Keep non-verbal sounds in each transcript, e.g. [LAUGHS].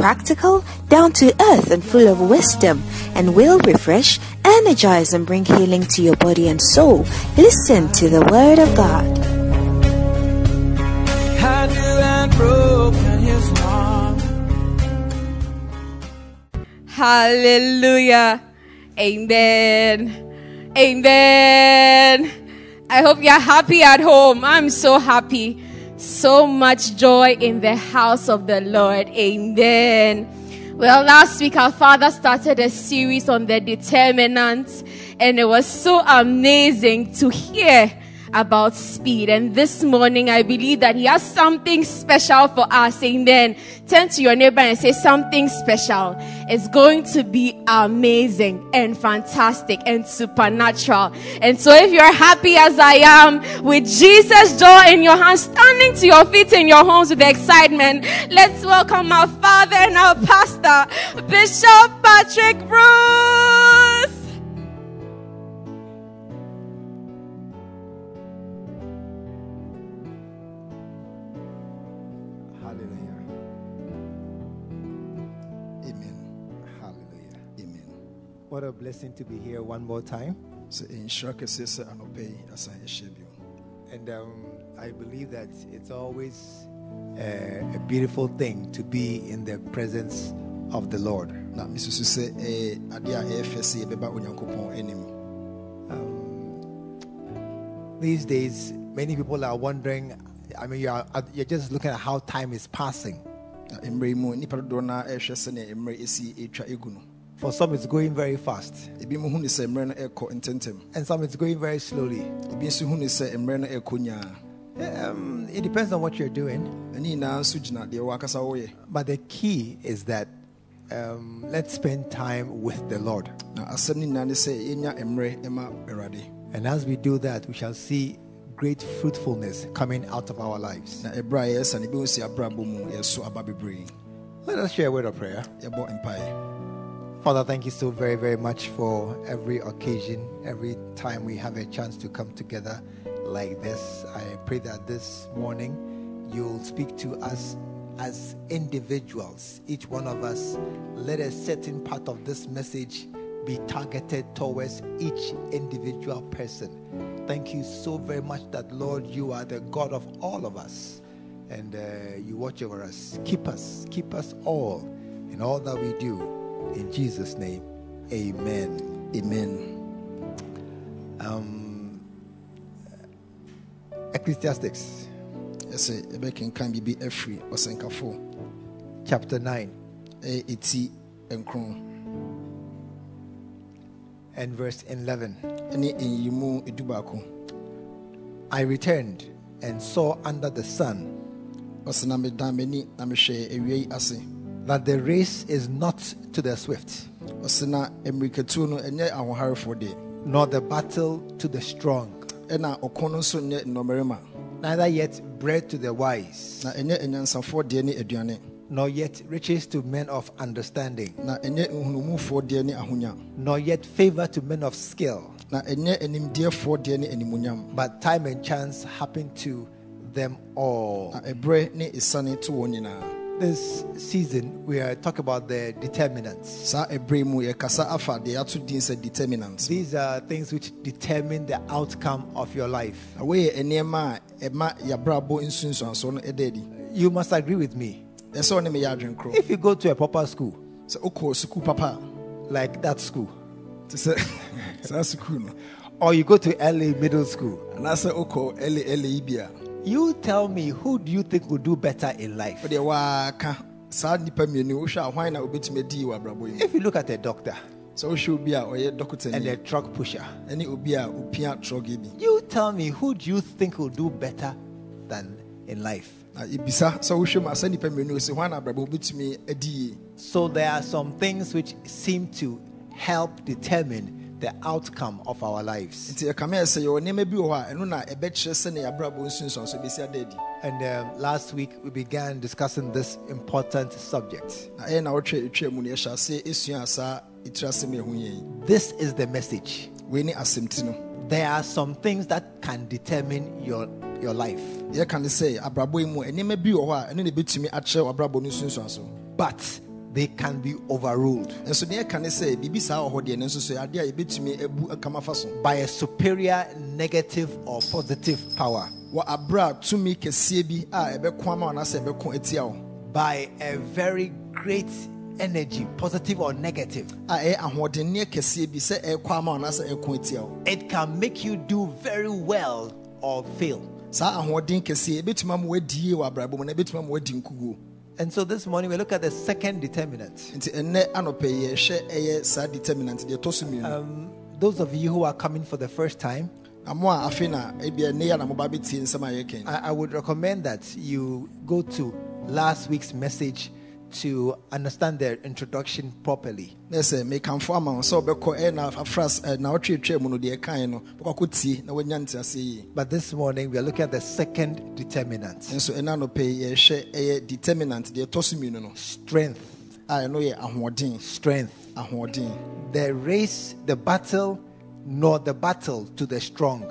practical, down to earth, and full of wisdom, and will refresh, energize, and bring healing to your body and soul. Listen to the Word of God. I knew I'd broken his heart. Hallelujah. Amen. Amen. I hope you're happy at home. I'm so happy. So much joy in the house of the Lord. Amen. Well, last week our father started a series on the determinants, and it was so amazing to hear about speed. And this morning, I believe that he has something special for us. Amen. Turn to your neighbor and say something special. It's going to be amazing and fantastic and supernatural. And so if you're happy as I am with Jesus' joy in your hands, standing to your feet in your homes with excitement, let's welcome our father and our pastor, Bishop Patrick Bruce. What a blessing to be here one more time. sɛ nhyira kɛseɛ sɛ anɔpɛ yi asan yɛhyɛ bio And um, I believe that it's always uh, a beautiful thing to be in the presence of the Lord. na mesusu sɛ ɛyɛ adeɛ a ɛyɛ fɛ sɛ yɛbɛba These days, many people are wondering. I mean, you're, you're just looking at how time is passing. Na mmerɛ yi mu nnipa dodoɔ no ɛrehwɛ sɛnea mmerɛ ɛsi ɛtwa ɛgu no For some, it's going very fast, ebi mu hu ne sɛ mmerɛ no ɛrekɔ ntɛntɛm and some, it's going very slowly. ebi nso hu ne sɛ mmerɛ no ɛrekɔ nyaa Um, it depends on what you're doing. ɛne nyinaa nso gyina deɛ wakasa woyɛ But the key is that um, let's spend time with the Lord. na asɛm no nyinaa ne sɛ yɛnya mmerɛ ɛma awurade And as we do that, we shall see great fruitfulness coming out of our lives. na ɛberɛ a yɛsa no ebi hu si abrabɔ mu yɛso aba bebree Let us share a word of prayer. Father, thank you so very, very much for every occasion, every time we have a chance to come together like this. I pray that this morning you'll speak to us as individuals, each one of us. Let a certain part of this message be targeted towards each individual person. Thank you so very much that, Lord, you are the God of all of us and uh, you watch over us. Keep us, keep us all in all that we do. In Jesus' name, amen. amen. Um, Ecclesiastes. Ɛsɛ yɛbɛkenkan biribi afiri ɔsɛnkafo chapter 9 ɛyɛ ɛti nkron and verse 11. ɛne nyiyimu edu I returned and saw under the sun ɔsɛ na medan m'ani na mehwɛ awia yi ase that the race is not to the swift, ɔsɛ na mmirikatuo no ɛnyɛ ahoharefoɔ deɛ. nor the battle to the strong, ɛna ɔko no nso nyɛ nnɔmmarima. neither yet bread to the wise, na ɛnyɛ anyansafoɔ deɛ ne aduane. nor yet riches to men of understanding, na ɛnyɛ nhunumufoɔ deɛ ne ahonya. nor yet favor to men of skill. na ɛnyɛ animdeɛfoɔ deɛ ne animuonyam. But time and chance happened to them all. Na ɛberɛ ne ɛsane to wɔn nyinaa This season, we are talking about the determinants. saa ɛberɛ yi mu yɛkasa afa deɛ yɛato din sɛ These are things which determine the outcome of your life. na woyɛ nneɛma a ɛma yɛabrabɔ nsunsuansoɔ no ɛda adi You must agree with me. ɛsɛ wo ne meyɛ adwen If you go to a proper school, sɛ wokɔ sukuu papa like that school, a te sɛ [LAUGHS] saa sukuu no or you go to LA Middle School, anaasɛ wokɔ ɛle ɛle yi bi a you tell me who do you think will do better in life? wodeɛ waaka saa nnipa mmienu wohwɛ a hwan na wobɛtumi adi wɔ abrabɔ yi mu If you look at a doctor so wohwɛ obi a ɔyɛ and a truck pusher, ɛne obi a opia trɔge bi you tell me who do you think will do better than in life? na ebisa sɛ wohwɛ mu a sɛ nnipa mmienu sɛ hwan na abrabɔ wobɛtumi adi yie So there are some things which seem to help determine the outcome of our lives. nti ɛkame ɛ sɛ yɛwɔ nneɛma bi wɔ hɔ a ɛno na ɛbɛkyerɛ sɛne yɛabrabɔ nsunsuanso bɛsi ada adi And um, last week we began discussing this important subject. na ɛyɛ na wotwa ɛtwa mu no yɛhyɛ ase ɛsua saa ɛtiri asɛm a ɛho yɛ yi This is the message. wei ne asɛmti no There are some things that can determine your your life, yɛka ne sɛ abrabɔ yi mu nneɛma bi wɔ hɔ a ɛno na ɛbɛtumi akyerɛ w'abrabɔ no nsunsuanso but they can be overruled. Nso deɛ ɛka ne sɛ biribi saa wɔ hɔ deɛ no nso so adeɛ a yɛbɛtumi abu akama fa so by a superior negative or positive power, wɔ a tumi kɛseɛ bi a ɛbɛko ama wo anaasɛ ɛbɛko atia wo by a very great energy, positive or negative. a ɛyɛ ahoɔdenneɛ kɛseɛ bi sɛ ɛrekɔ ama wo anaasɛ ɛrekɔ atia wo It can make you do very well or fail. Saa ahoɔden kɛseɛ ɛbɛtumi ama woadi yie wɔ abrabɔ mu na ɛbɛtumi ama woadi nkuguo And so this morning we look at the second determinant. nti ɛnnɛ anɔpɛ yi yɛhwɛ ɛyɛ saa determinant deɛ ɛtɔ so mmienu Um, those of you who are coming for the first time, na mo a afei na ebia nnɛ yɛ na moba bɛtie nsɛm a yɛkɛn I, I would recommend that you go to last week's message to understand their introduction properly. na sɛ mekamfo ama wo sɛ wobɛkɔ ɛyɛ na afras eh, na wotwetwa mu no deɛ ɛkae no na woanya nteaseɛ But this morning we are looking at the second determinant nso ɛna anɔpɛ yi yɛhwɛ ɛyɛ determinant deɛ ɛtɔ no strength. yɛ ahoɔden Strength. The race, the battle, nor the battle to the strong.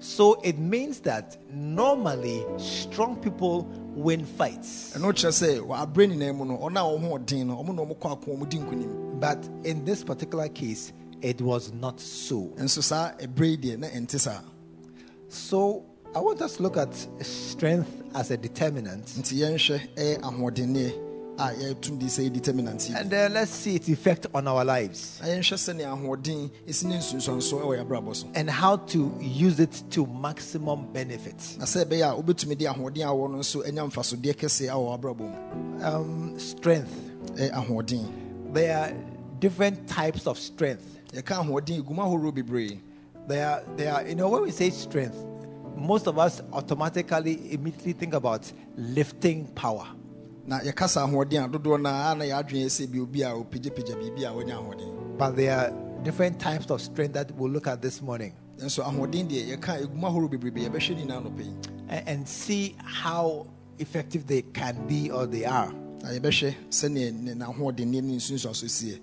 Ɔsena ɛnyɛ nnɔmmarima deɛ ne ɔko So it means that normally strong people win fights. ɛno kyerɛ sɛ wɔ aberɛ nyinaa mu no ɔno a wɔho ɔden no ɔmo na ɔmo kɔ ako ɔmo di nkonim But in this particular case, it was not so. nso saa ɛberɛ yi deɛ na ɛnte saa So I want us to look at strength as a determinant. Nti yɛnhwɛ ɛyɛ ahoɔdenneɛ a yɛtum de sɛ yɛ determinant yi And uh, let's see its effect on our lives na yɛnhwɛ sɛnea ahoɔden ɛsi ne nsunsuanso ɛwɔ yɛ abrabɔ so and how to use it to maximum benefit. na sɛ ɛbɛyɛ a wobɛtumi de ahoɔden a wɔ no nso anya mfasodeɛ kɛseɛ awɔ w'abrabɔ mu Um, strength. ɛyɛ ahoɔden There are different types of strength. yɛka ahoɔden ɛgu mu ahoroɔ bebree There are, there are, you know, when we say strength, most of us automatically immediately think about lifting power. Na yɛka sa ahoɔden a dodoɔ no a na yɛadwene sɛ bi obi a ɔpagyapagya biribi a wɔnya ahoɔden. But there are different types of strength that we'll look at this morning. Nso ahoɔden deɛ yɛka ɛgu mu ahoroɔ bebrebe yɛbɛhwɛ ne nyinaa nɔpɛ yi. And, see how effective they can be or they are. na yɛbɛhwɛ sɛneɛ ne nsunsuaso sie.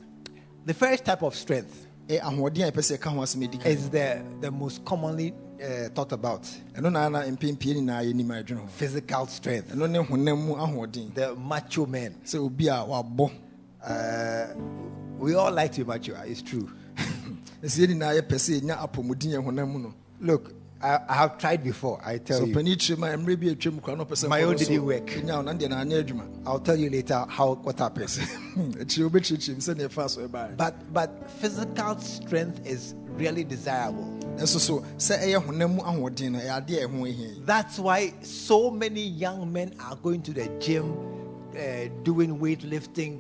The first type of strength ɛ ahoɔden a yɛpɛ sɛ yɛka ho asɛm adi kan is the, the most commonly uh, thought about ɛno na na mpempie nyinaa yɛnim a ɛdwene ho physical strength. ɛno ne honam mu ahoɔden The macho man. sɛ obi a wabɔ Uh, we all like to be macho, it's true. [LAUGHS] ɛsɛ yɛ nyinaa yɛpɛ sɛ yɛnya apɔmuden yɛ honam mu no Look, I, I have tried before, I tell sɛ you. ɔpani kyerɛ mu a mmerɛ bi atwam kora na ɔpɛ sɛ My own didn't work. ɛnya wo na deɛ na anyɛ adwuma I'll tell you later how what happens. [LAUGHS] akyire wobɛkyerɛkyerɛ m sɛdeɛ ɛfaa so ɛbaɛ but but physical strength is really desirable. ɛnso so sɛ ɛyɛ honam mu ahoɔden no ɛyɛ adeɛ a ɛho ahia yi That's why so many young men are going to the gym, uh, doing weightlifting.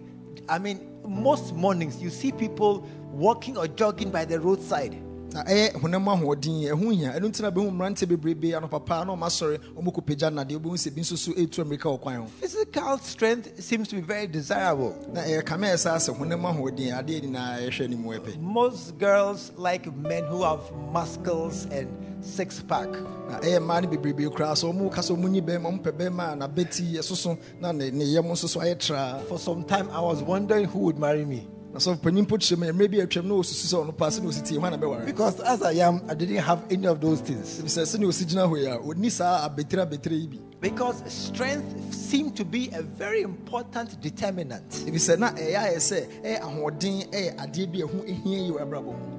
I mean, most mornings you see people walking or jogging by the roadside. Na ɛyɛ honam ahoɔden ɛho hia. Ɛno nti na bɛhu mmeranteɛ bebrebe anɔpapa na ɔmasɔre ɔmɔkɔpagya nnadeɛ. Wobɛhu sɛ bi nso so ɛtu mmirika wɔ kwan ho. Physical strength seems to be very desirable. na ɛyɛ kame a ɛsaa sɛ honam ahoɔden adeɛ nyinaa yɛhwɛ no mu ɛpɛ. Most girls like men who have muscles and six pack. na ɛyɛ mmaa no bebrebe koraa sɛ ɔmo ka sɛ ɔmo nyi bɛrima ɔmo bɛrima a nabɛti ɛsoso na ne yam nso so ayɛ traa For some time, I was wondering who would marry me na sɛ panin mpo kyerɛ mu mmerɛ bi atwam na ɔsusu sɛ ɔno paa sɛ na ɔsi tie hwan na bɛware because as I am, I didn't have any of those things. sɛ sɛ ne ɔsi gyina hɔ yi a ɔnni saa abɛtire abɛtire yi bi Because strength seemed to be a very important determinant. ɛfiri sɛ na ɛyɛ ayɛ sɛ ɛyɛ ahoɔden ɛyɛ adeɛ bi a ɛho hia yi wɔ abrabɔ mu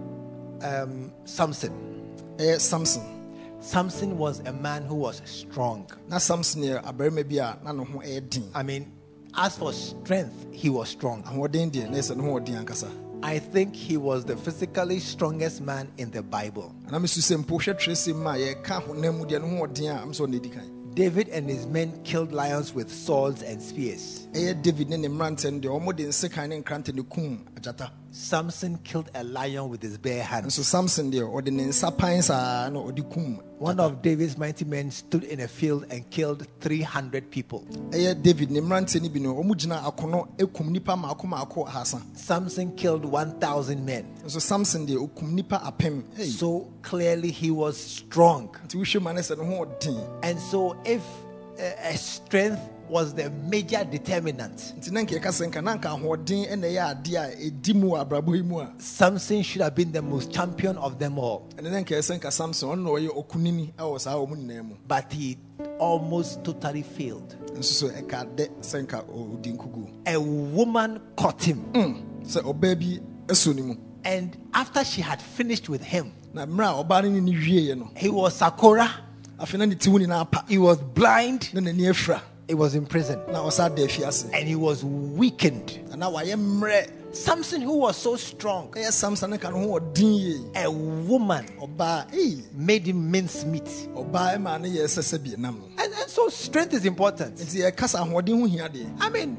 Um, Samson. samson Samson was a man who was strong. na samson yɛ abarima bi a na ne ho ɛyɛ den I mean, as for strength, he was strong. I think he was the physically strongest man in the Bible. David and his men killed lions with swords and spears. Ɛyɛ david ne ne mmeranteɛ no deɛ ɔmo de nsekan ne nkrantɛ ne kum agyata Samson killed a lion with his bare hands. So samson deɛ ɔde ne nsa pan saa na One of David's mighty men stood in a field and killed 300 people. david ne mmeranteɛ no bi no ɔmo gyina akono ekum nipa maako maako ahasa Samson killed 1,000 men. So samson deɛ okum nipa apem. So clearly he was strong. nti wohwɛ mu a ne sɛ ne ho ɔden And so if uh, uh, strength was the major determinant, nti na nka yɛka sɛ nka na nka ahoɔden ɛna ɛyɛ adeɛ a ɛdi mu wɔ abrabɔ yi mu a Samson should have been the most champion of them all. ɛne na nka yɛ samson ɔno na ɔyɛ ɔkunini ɛwɔ saa ɔmo nyinaa mu. But he almost totally failed. nso so ɛka dɛ sɛ nka ɔdi nkugu. A woman caught him. Mm, sɛ ɔbaa bi ɛso ne mu. And after she had finished with him, na mmerɛ a ɔbaa no ne ne wieɛ no he was Sakura, afei na ne ti wo nyinaa pa. He was blind, na n'ani afira he was in prison, na ɔsa da afiase and he was weakened. na wayɛ mmerɛ. Samson, who was so strong, ɛyɛ samson ne ka ne ho a woman made him mince meat. ɔbaa ɛma ne yɛ sɛ sɛ bi nam no And, and so strength is important. nti yɛkasa ahoɔden ho hia deɛ. I mean,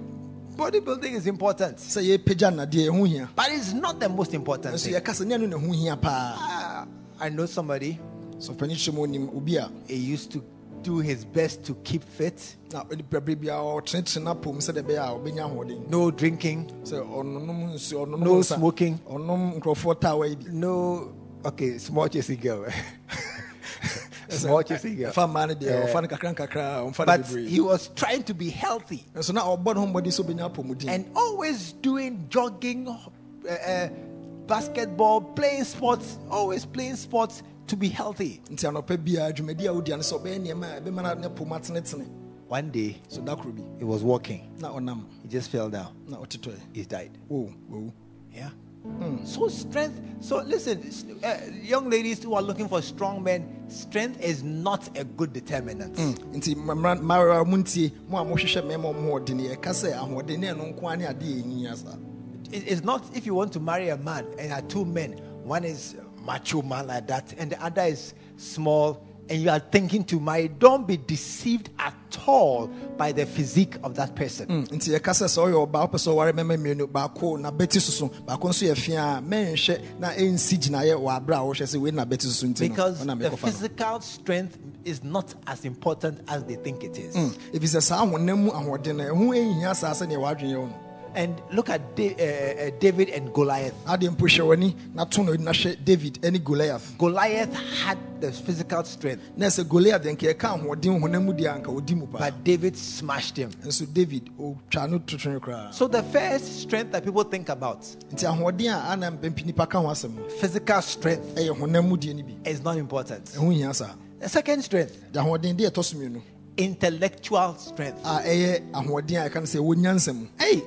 bodybuilding is important, sɛ yɛpagya nnadeɛ ɛho hia. But it's not the most important thing. yɛkasa ne ano na ho hia paa. Ah, I know somebody, sɔpani hyɛ mu onim obi he used to do his best to keep fit, na nipaberɛ biara ɔtenetene no apom sɛdeɛ ɛbɛyɛ a ɔbɛnya ahoɔden. No drinking, sɛ ɔnonom nsuo ɔnonom No smoking. ɔnom nkurɔfoɔ tawa yi bi. No, okay, small chasing girl. [LAUGHS] small chasing girl. ɛfa mmaa no deɛ Eh, ɔfa no kakra nkakra a ɔmfa no But he was trying to be healthy. Nso na ɔbɔ ne ho mmɔden sɛ ɔbɛnya apɔmuden and always doing jogging, uh, basketball, playing sports, always playing sports to be healthy. nti anɔpa biara dwumadi a wodia no sɛ ɔbɛyɛ nneɛma a ɛbɛma no ne pom atenetene One day, so da koro bi he was walking, he just fell down, he died. wo wawu Yeah. So strength. So listen, uh, young ladies who are looking for strong men, strength is not a good determinant. nti mmara mu ntie mo a mohwehwɛ mmarima ɔmo ɔden yɛka sɛ ahoɔden ne ɛno nko a ne adeɛ ɛnyia saa It- It's not if you want to marry a man and are two men, one is macho man like that, and the other is small, and you are thinking to marry. Don't be deceived at all by the physique of that person. Hmm, nti yɛka sɛ sɛ ɔyɛ ɔbaa wopɛ sɛ ɔware mɛma mmienu baako na bɛti soso baako nso yɛ fia a mɛnhwɛ na ɛnsi gyinaeɛ wɔ aberɛ a wohwɛ sɛ wei na bɛti soso nti Because the physical strength is not as important as they think it is. Hmm, ɛfiri sɛ saa honam mu ahoɔden no ɛho ɛnhia saa sɛdeɛ wɔadwene wo no And look at Da- uh, uh, David and Goliath. adeɛ mpo hwɛ w'ani na to na david ne goliath Goliath had the physical strength, na sɛ goliath yɛka ahoɔden honam mu deɛ anka mu paa but David smashed him. nso david ɔtwa no totwene koraa So the first strength that people think about, nti a ana mpɛmpi nipa ka ho asɛm physical strength, ɛyɛ honam mu deɛ no bi is not important. saa The second strength, ahoɔden deɛ ɛtɔ so mmienu intellectual strength. a ɛyɛ ahoɔden a ɛka no sɛ ɛwɔ nyansa mu Hey,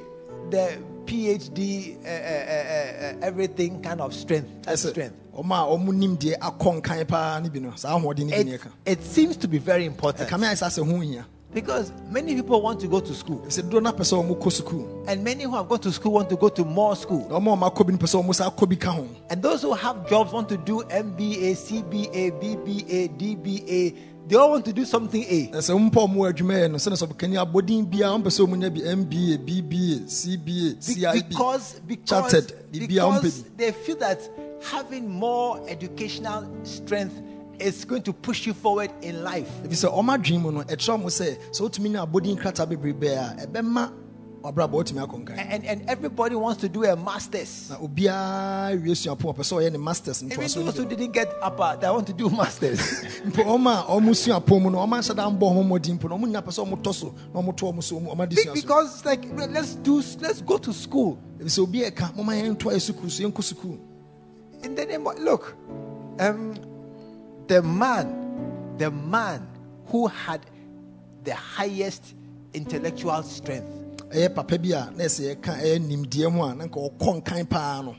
the PhD, uh, uh, uh, uh, everything kind of strength. That's strength. ɔma a ɔmo nim deɛ akɔ nkan paa no bi no saa ahoɔden no bi ne It, it seems to be very important ɛka me ayɛ saa sɛ ho hia because many people want to go to school, ɛsɛ dodo no apɛ sɛ ɔmo and many who have gone to school want to go to more school. na ɔma a ɔma akɔ bi no pɛ sɛ ɔmo saa kɔ bi ka ho And those who have jobs want to do MBA, CBA, BBA, DBA. They all want to do something A. ɛsɛ mpa ɔmo wɔ adwuma yɛ no sɛne sɛ ɔbɛkani abɔden biara ɔmpɛ sɛ ɔmo bi mba bba cba cib because because, chartered because they feel that having more educational strength is going to push you forward in life. ɛfiri sɛ ɔma adwene mu no ɛkyerɛ mo sɛ sɛ wotumi nya abɔden krataa bebrebe a ɛbɛma wabrabɔ wotumi akɔ nkan And, and everybody wants to do a master's. na obiara wie suapɔn ɔpɛ sɛ ɔyɛ ne masters Even those who didn't get upper, they want to do [LAUGHS] masters. [LAUGHS] mpo ɔma a ɔmo suapɔn mu no ɔma nhyɛ da mbɔ ɔmo mmɔden mpo no ɔmo nya pɛ sɛ ɔmo tɔ so na ɔmo to ɔmo so ɔmo ɔma de Be- sua so because like let's do let's go to school. ɛfiri sɛ obi ɛka moma yɛn ntoa yɛ sukuu so yɛnkɔ sukuu In the name of look, um, the man, the man who had the highest intellectual strength ɛyɛ papa bi a na ɛsɛ yɛka ɛyɛ nimdeɛ a na nka ɔkɔ nkan paa no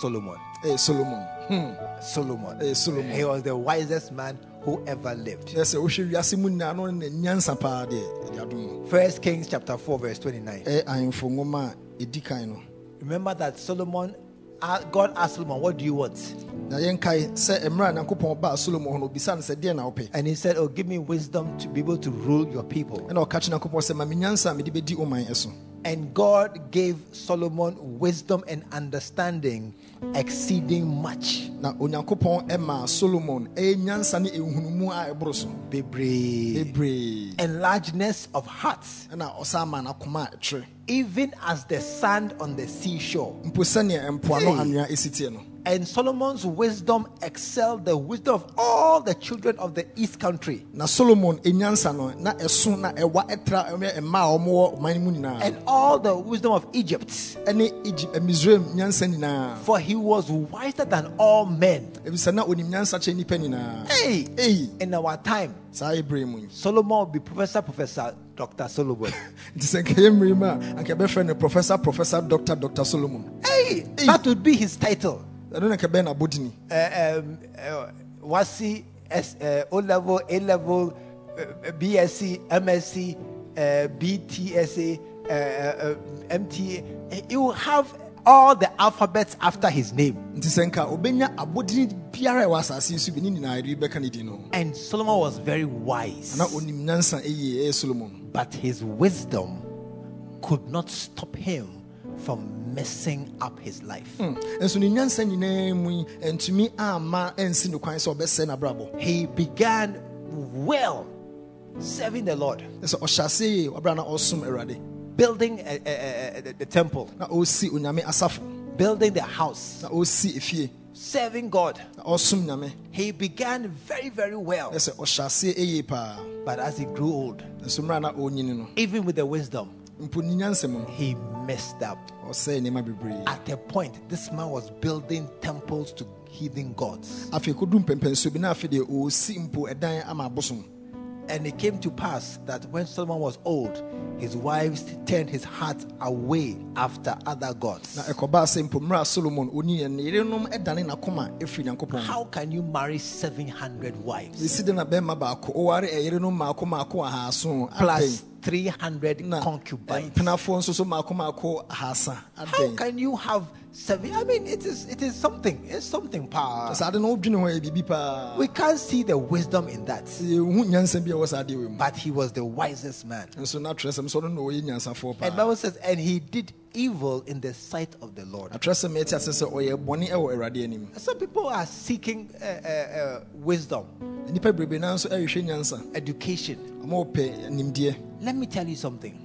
Solomon. ɛyɛ solomon Hmm. Solomon. Eh, Solomon. He was the wisest man who ever lived. na sɛ wohwɛ wiase mu nyinaa no ne nyansa paa deɛ ɛde adom no First Kings chapter 4, verse 29. ɛyɛ ahemfo nwoma a ɛdi kan no Remember that Solomon, Ah, God asked Solomon, What do you want? na yɛnkae sɛ mmerɛ a nyankopɔn baa solomon hɔ no obisa no sɛ deɛ na wopɛ And he said, Oh, give me wisdom to be able to rule your people. ɛna ɔka kyerɛ nyankopɔn sɛ ma me nyansa a mede bɛdi ɔman And God gave Solomon wisdom and understanding exceeding much. na onyankopɔn ɛmaa solomon ɛyɛ nyansa ne ehunumu a ɛboro so Bebree. bebree And largeness of heart, ɛna ɔsan ma n'akoma a ɛtrɛ even as the sand on the seashore. Mpo sɛnea mpoano Hey. anwea esi tie no And Solomon's wisdom excelled the wisdom of all the children of the east country. na solomon enyansa no na ɛso na ɛwa ɛtra ɛmɛ mmaa a wɔwɔ ɔman mu nyinaa And all the wisdom of Egypt. ɛne egypt misraim nyansa nyinaa For he was wiser than all men. ebisɛ na onim nyansa kyɛ nipa nyinaa Hey, ei in our time, saa ebere mu Solomon will be Professor, Professor, Dr. Solomon. [LAUGHS] nti sɛ nkɛyɛ mmiri mu a anka bɛfrɛ professor professor doctor dr solomon hey, that would be his title. Ɛno na nkɛbɛn n'abɔdini Uh, um, uh, Wasi, S, uh, O level, A level, BSc, MSc, uh, BTSA, uh, uh, MTA. You have all the alphabets after his name. nti sɛ nka obɛnya abɔdini biara a ɛwɔ asase yi so bi ne nyinaa yɛde bɛka ne din no And Solomon was very wise, na onim nyansa ɛyie ɛyɛ solomon but his wisdom could not stop him from messing up his life. nso ne nyansa nyinaa mu yi ɛntumi amma ɛnsi no kwan sɛ ɔbɛsɛe n'abrabɔ. He began well serving the Lord, sɛ ɔhyɛ ase yie ɔbra na ɔsom awurade. Building uh, uh, uh, the- temple, na ɔresi onyame asafo. Building the house, serving God. He began very, very well. ɛsɛ ɔhyɛ ase yie paa But as he grew old, nso mmerɛ a na ɔnyini no. even with the wisdom, mpo ne nyansa mu no. he messed up. Ɔsɛe nneɛma bebree At a point, this man was building temples to heathen gods. afei kɔdu mpɛmpɛnsuo bi na afei deɛ ɔresi mpo ɛdan ama abosom. And it came to pass that when Solomon was old, his wives turned his heart away after other gods. ɛkɔbaa sɛ mpo mmerɛ a solomon ɔnyiɛ no yerenom ɛdane n'akoma ɛfiri nyankopɔn. Ho How can you marry 700 wives? Ɛsi de na bɛrima baako ɔware ɛyerenom maako maako ahaaso plus 300 na concubines? mpenafoɔ nso so maako maako ahasa How can you have seven? I mean, it is it is something. It's something power. saa de no wodwene ho yɛ biribi paa We can't see the wisdom in that. yɛhu nyansa bi a ɛwɔ saa adeɛ wɔ mu But he was the wisest man. nso na atwerɛ sɛm sɛ ɔno na ɔyɛ nyansafoɔ And Bible says, and he did evil in the sight of the Lord. atwerɛ sɛm ɛte ase sɛ ɔyɛ bɔne ɛwɔ awurade anim Some people are seeking uh, uh, uh, wisdom, nnipa bebrebe naa nso ɛrehwɛ nyansa education. ɔma wɔpɛ nimdeɛ Let me tell you something.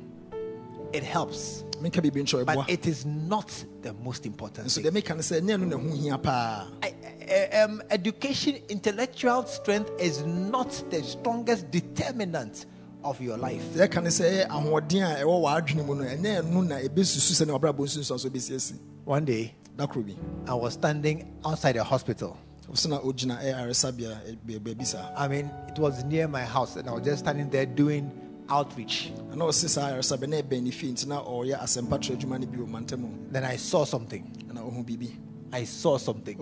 It helps, menka biribi nkyɛ but it is not the most important thing. deɛ meka no sɛ ɛnyɛ no na ho hia paa I- I- um, education, intellectual strength is not the strongest determinant of your life. deɛ ɛka ne eh, ahoɔden a ɛwɔ w'adwene mu no ɛnyɛ ɛno na ɛbɛsusu sɛ ne wabrabɔ nsunsuan so bɛsiesi One day, da koro bi I was standing outside a hospital. so ogyina ɛyɛ aresabea eh, ɛ, saa I mean, it was near my house, and I was just standing there doing outreach. ɛna ɔse saa aresabea na ɛbɛn ne fie nti na ɔyɛ asɛmpa adwuma no bi wɔ mantam Then I saw something. ɛna ɔhu biribi I saw something.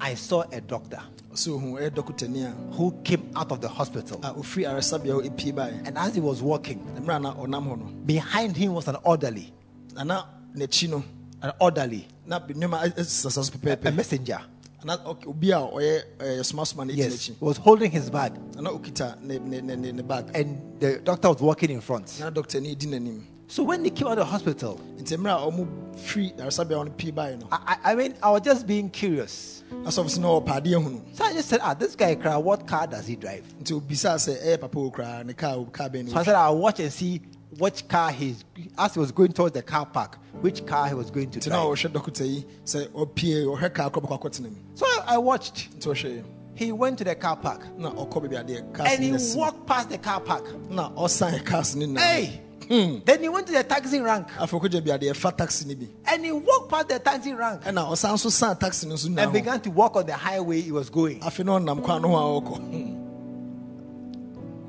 I saw a doctor ɔsɛ ɔhu ɛyɛ dɔkotani a? who came out of the hospital, ah, a ɔfiri aresabea hɔ ɛpie baeɛ and as he was walking, na mmerɛ a na ɔnam hɔ no behind him was an orderly, na na n'akyi an orderly, na nneɛma ɛ- ɛsesa so a messenger. na ɔk- obi a ɔyɛ ɛɛ, somasoma no ɛgyina Yes, was holding his bag. And the doctor was walking in front. Na dɔkotani di n'anim So when they came out of the hospital, nti mmerɛ a ɔmo firi aresabea hɔ no pie baeɛ no I, I I mean, I was just being curious. so na ɔwɔ paadeɛ hunu So I just said, ah, this guy, what car does he drive? nti obisaa sɛ ɛyɛ papa wɔ koraa ne kaa kaa bɛn So I said, I'll watch and see which car he's, as he was going towards the car park, which car he was going to drive. ɔhwɛ dɔkota yi sɛ ɔpie ɔhwɛ kaa kɔ bɛkɔ akɔtena mu So I, watched. He went to the car park na ɔkɔ baabi adeɛ cars and he walked past the car park. na ɔsan cars no nyinaa Hey! Then he went to the taxi rank. Afei ɔkɔgya bi taxi no and he walked past the taxi rank. Ɛna ɔsan nso san taxi no and began to walk on the highway he was going. afei na ɔnam kwan no ho hmm. a ɔkɔ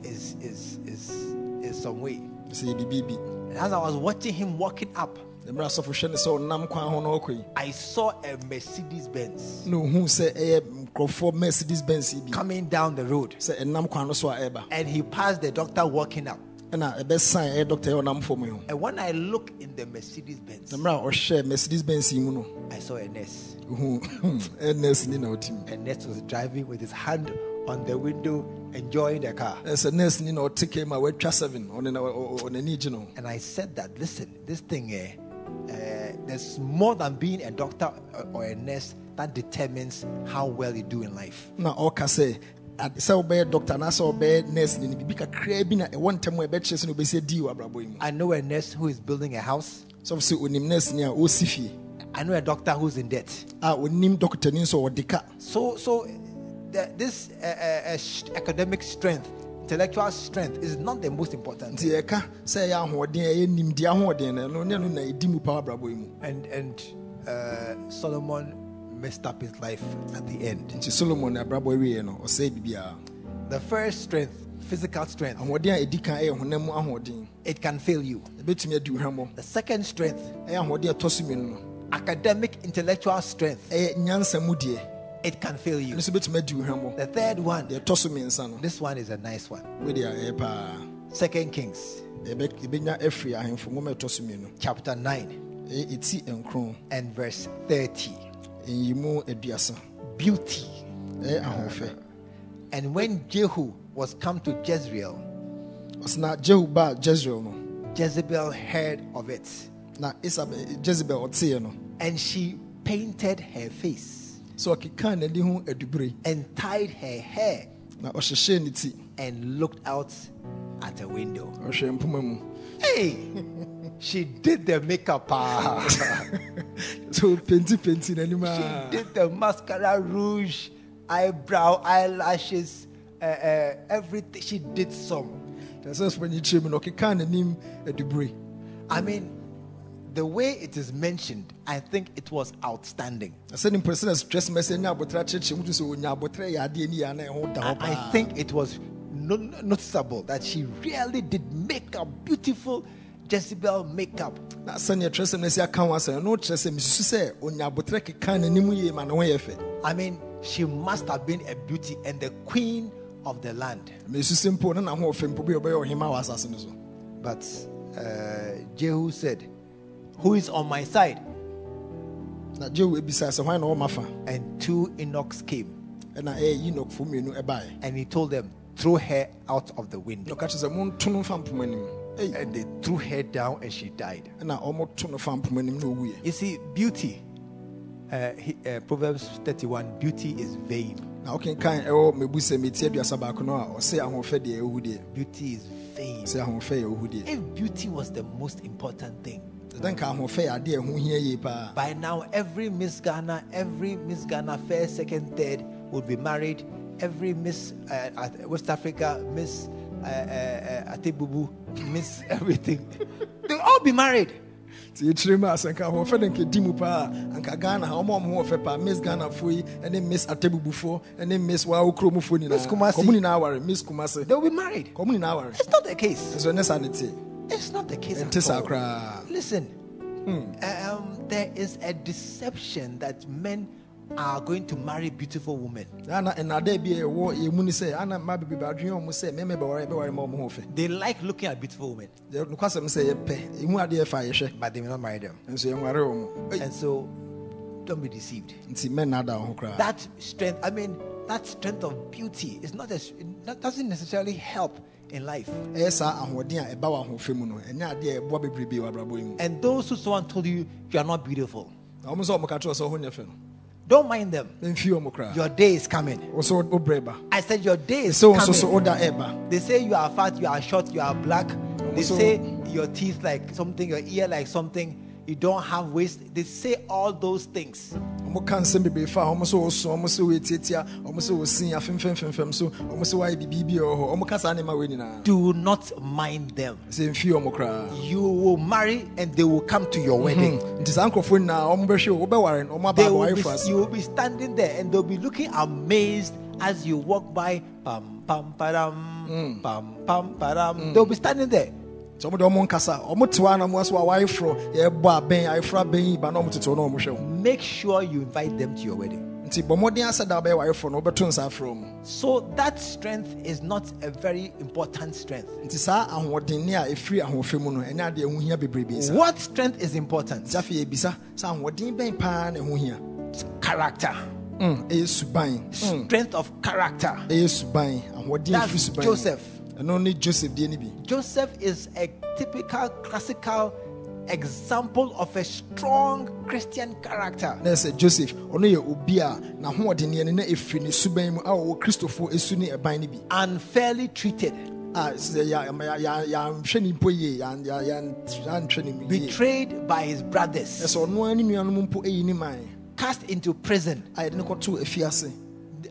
Is is is is some way. sɛ yɛ biribi bi. And as I was watching him walking up, mmerɛ asɔfo hwɛ no sɛ ɔnam kwan ho na ɔkɔ yi I saw a Mercedes Benz ohuu sɛ ɛyɛ eh, nkurɔfoɔ mercedes benz coming down the road. sɛ ɛnam kwan no so a ɛreba And he passed the doctor walking up. Ɛna ɛbɛsan ɛyɛ dɔkta yɛ ɔnam fam yi ho And when I look in the Mercedes Benz, na mmerɛ a ɔhwɛ mercedes benz yi mu I saw a nurse. ohuu ɛyɛ nurse ni na ɔtim A nurse was driving with his hand on the window enjoying the car. ɛsɛ nurse ni na ɔte ka mu a watwa seven ɔne na- ɔ- ɔ- ɔn'ani gye no And I said that, listen, this thing, eh, uh, there's more than being a doctor or- or a nurse that determines how well you do in life. Na ɔka sɛ ade- wobɛyɛ doctor anaasɛ wobɛyɛ nurse ni no biribi kakraa bi na ɛwɔ ntɛm a ɛbɛkyerɛ sɛ ne wobɛsɛ dii wɔ abrabɔ yi mu I know a nurse who is building a house. sɛ sɛ onim nurse ni a ɔsi fie I know a doctor who's in debt. a onim doctor ni nso ɔde ka So, so the, this uh, uh, sh- academic strength, intellectual strength, is not the most important. nti yɛka sɛ ɛyɛ ahoɔden a ɛyɛ nimdeɛ ahoɔden no ɛno ne ɛno na ɛdi mu pa wɔ abrabɔ yi mu And and uh, Solomon messed up his life at the end. nti solomon abrabɔ wieɛ no ɔsɛe biribiara. The first strength, physical strength, ahoɔden a ɛdi kan ɛyɛ honam it can fail you. ɛbɛtumi adi hwammɔ The second strength, ɛyɛ ahoɔden a ɛtɔ so mmienu no. academic intellectual strength, ɛyɛ nyansa mu deɛ. it can fail you. ɛno nso bɛtumi adi hwammɔ The third one, deɛ ɛtɔ so this one is a nice one. wede a ɛyɛ paa Second Kings. Yɛbɛ- yɛbɛnya afiri ahemfo nwoma a ɛtɔ so mmienu. Chapter 9 ɛyɛ ɛti nkron. and verse 30. Nyimu aduasa. Beauty. Eh, ɛyɛ ahoɔfɛ And when Jehu was come to Jezreel, ɔsena jehu baa jezreel no. Jezebel heard of it, na isabel eh, jezebel ɔteeɛ no. And she painted her face sɛ ɔkekaa n'ani ho and tied her hair na ɔhyehyɛɛ ne ti. and looked out at a window. ɔhwɛ mpoma mu. Hey, [LAUGHS] she did the makeup. ah. [LAUGHS] so penti penti n'anim she did the mascara, rouge, eyebrow, eyelashes, uh, uh, everything. She did some. kyerɛ sɛ sopani kyerɛ mu na ɔkekaa n'anim adubere I mean, the way it is mentioned, I think it was outstanding. na sɛ nipa sɛ na twerɛ sɛ mɛsɛ ne abotra kyerɛkyerɛ mu to sɛ ɔnya abotrɛ yɛ adeɛ a na ɛho da hɔ I, I think it was noticeable that she really did makeup, beautiful Jezebel makeup. na sɛneɛ twerɛ sɛ no asi aka ho asɛ no kyerɛ sɛ mesusu sɛ ɔnya abotrɛ kekaa n'anim yie ma ne ho yɛ fɛ I mean, she must have been a beauty and the queen of the land. mesusu mpo na nahoɔfɛ mpo bi a ɔbɛyɛ ɔhema wɔ asase no so But uh, Jehu said, Who is on my side? na jehu ebisa sɛ hwan na And two eunuchs came, ɛna ɛyɛ yinokfo mmienu ɛbaeɛ and he told them, Throw her out of the window. Ɔka kyerɛ sɛ monto no mfa mpoma anim Ei, And they threw her down, and she died. ɛna ɔmoto no fa mpoma anim na ɔwuiɛ You see, beauty. Uh, he, uh, Proverbs 31 beauty is vain. na wokenkan ɛwɔ mabu sɛ meti aduasa baako no a ɔse ahoɔfɛ deɛ ɛwɔhu deɛ Beauty is vain. sɛ ahoɔfɛ yɛ ɛwɔhu deɛ If beauty was the most important thing, ɛdɛ nka ahoɔfɛ yɛ adeɛ a ɛho hia yie paa by now every Miss Ghana, every Miss Ghana, first, second, third would be married. Every Miss uh, West Africa, Miss uh, uh, Atebubu, Miss [LAUGHS] everything, they'll all be married. nti yɛkyerɛ mu a sɛ nka ahoɔfɛ no nkɛdi mu paa anka ghana ha ɔma ɔmo hoɔfɛ paa miss ghanafoɔ yi ɛne miss atebubufoɔ ɛne miss wawo kuromufoɔ Miss Kumasi. nyinaa kɔmo nyinaa aware miss kumase They'll be married. kɔmo nyinaa aware It's not the case. saa ne tie It's not the case. ɛnte saa koraa Listen, um, there is a deception that men are going to marry beautiful women. ana ɛnada bi a ɛwɔ yɛ mu ni sɛ ana mma bebrebe adwene ɔmo sɛ mɛmɛ bɛware bɛware ma ɔmo hoɔfɛ They like looking at beautiful women, nokwasɛm sɛ yɛpɛ ɛhu adeɛ ɛfa yɛhwɛ. But they will not marry them. nso yɛnware ɔmo. Ei, And so, don't be deceived. nti mɛnada wo ho koraa. That strength, I mean, that strength of beauty is not a, that doesn't necessarily help in life. ɛyɛ saa ahoɔden a ɛba wɔ ahoɔfɛ mu no ɛnyɛ adeɛ a ɛboa bebrebe wɔ abrabɔ yi mu. And those who someone told you you are not beautiful, na ɔmo sɛ ɔmo ka kyerɛ sɛ ɔho nyɛ fɛ no don't mind them. memfi ɔmo koraa Your day is coming. wo sɛ wo brɛ ba I said your day is coming. They say you are fat, you are short, you are black. They say your teeth like something, your ear like something. You don't have waist. They say all those things. Do not mind them. sɛ mfi ɔmo koraa You will marry and they will come to your wedding. nti saa nkurɔfoɔ nyinaa ɔmo bɛhwɛ wo wobɛware no ɔmo aba They will be, you will be standing there and they'll be looking amazed as you walk by. Pam pam padam, pam pam padam. They'll be standing there. Sɛ ɔmo de ɔmo nkasa ɔmo te hɔ a na mo aso a wayeforɔ yɛbɔ abɛn ayeforo abɛn yi ba na ɔmo tete hɔ na ɔmo hwɛ wo Make sure you invite them to your wedding. nti bɔ asɛ da wobɛyɛ wayeforɔ no wobɛto nsa afrɛ mu So that strength is not a very important strength. nti saa ahoɔdenne a ɛfiri ahoɔfɛ mu no ɛnyɛ adeɛ ɛho hia bebrebe sa What strength is important? nti afei yɛbisa sɛ ahoɔden bɛn paa na ɛho hia Character. Mm, ɛyɛ suban Mm, strength of character. ɛyɛ suban ahoɔden That's suban Joseph. joseph deɛ no bi Joseph DNB. Joseph is a typical classical example of a strong Christian character. joseph ɔno yɛ obi a n'ahoɔdenneɛ no na ɛfiri ne suban mu a ɔwɔ kristofoɔ ɛsu ne ɛban bi. Unfairly treated, betrayed by his brothers, ɛsɛ ɔno ara ne mpo ɛyi ne man. Cast into prison,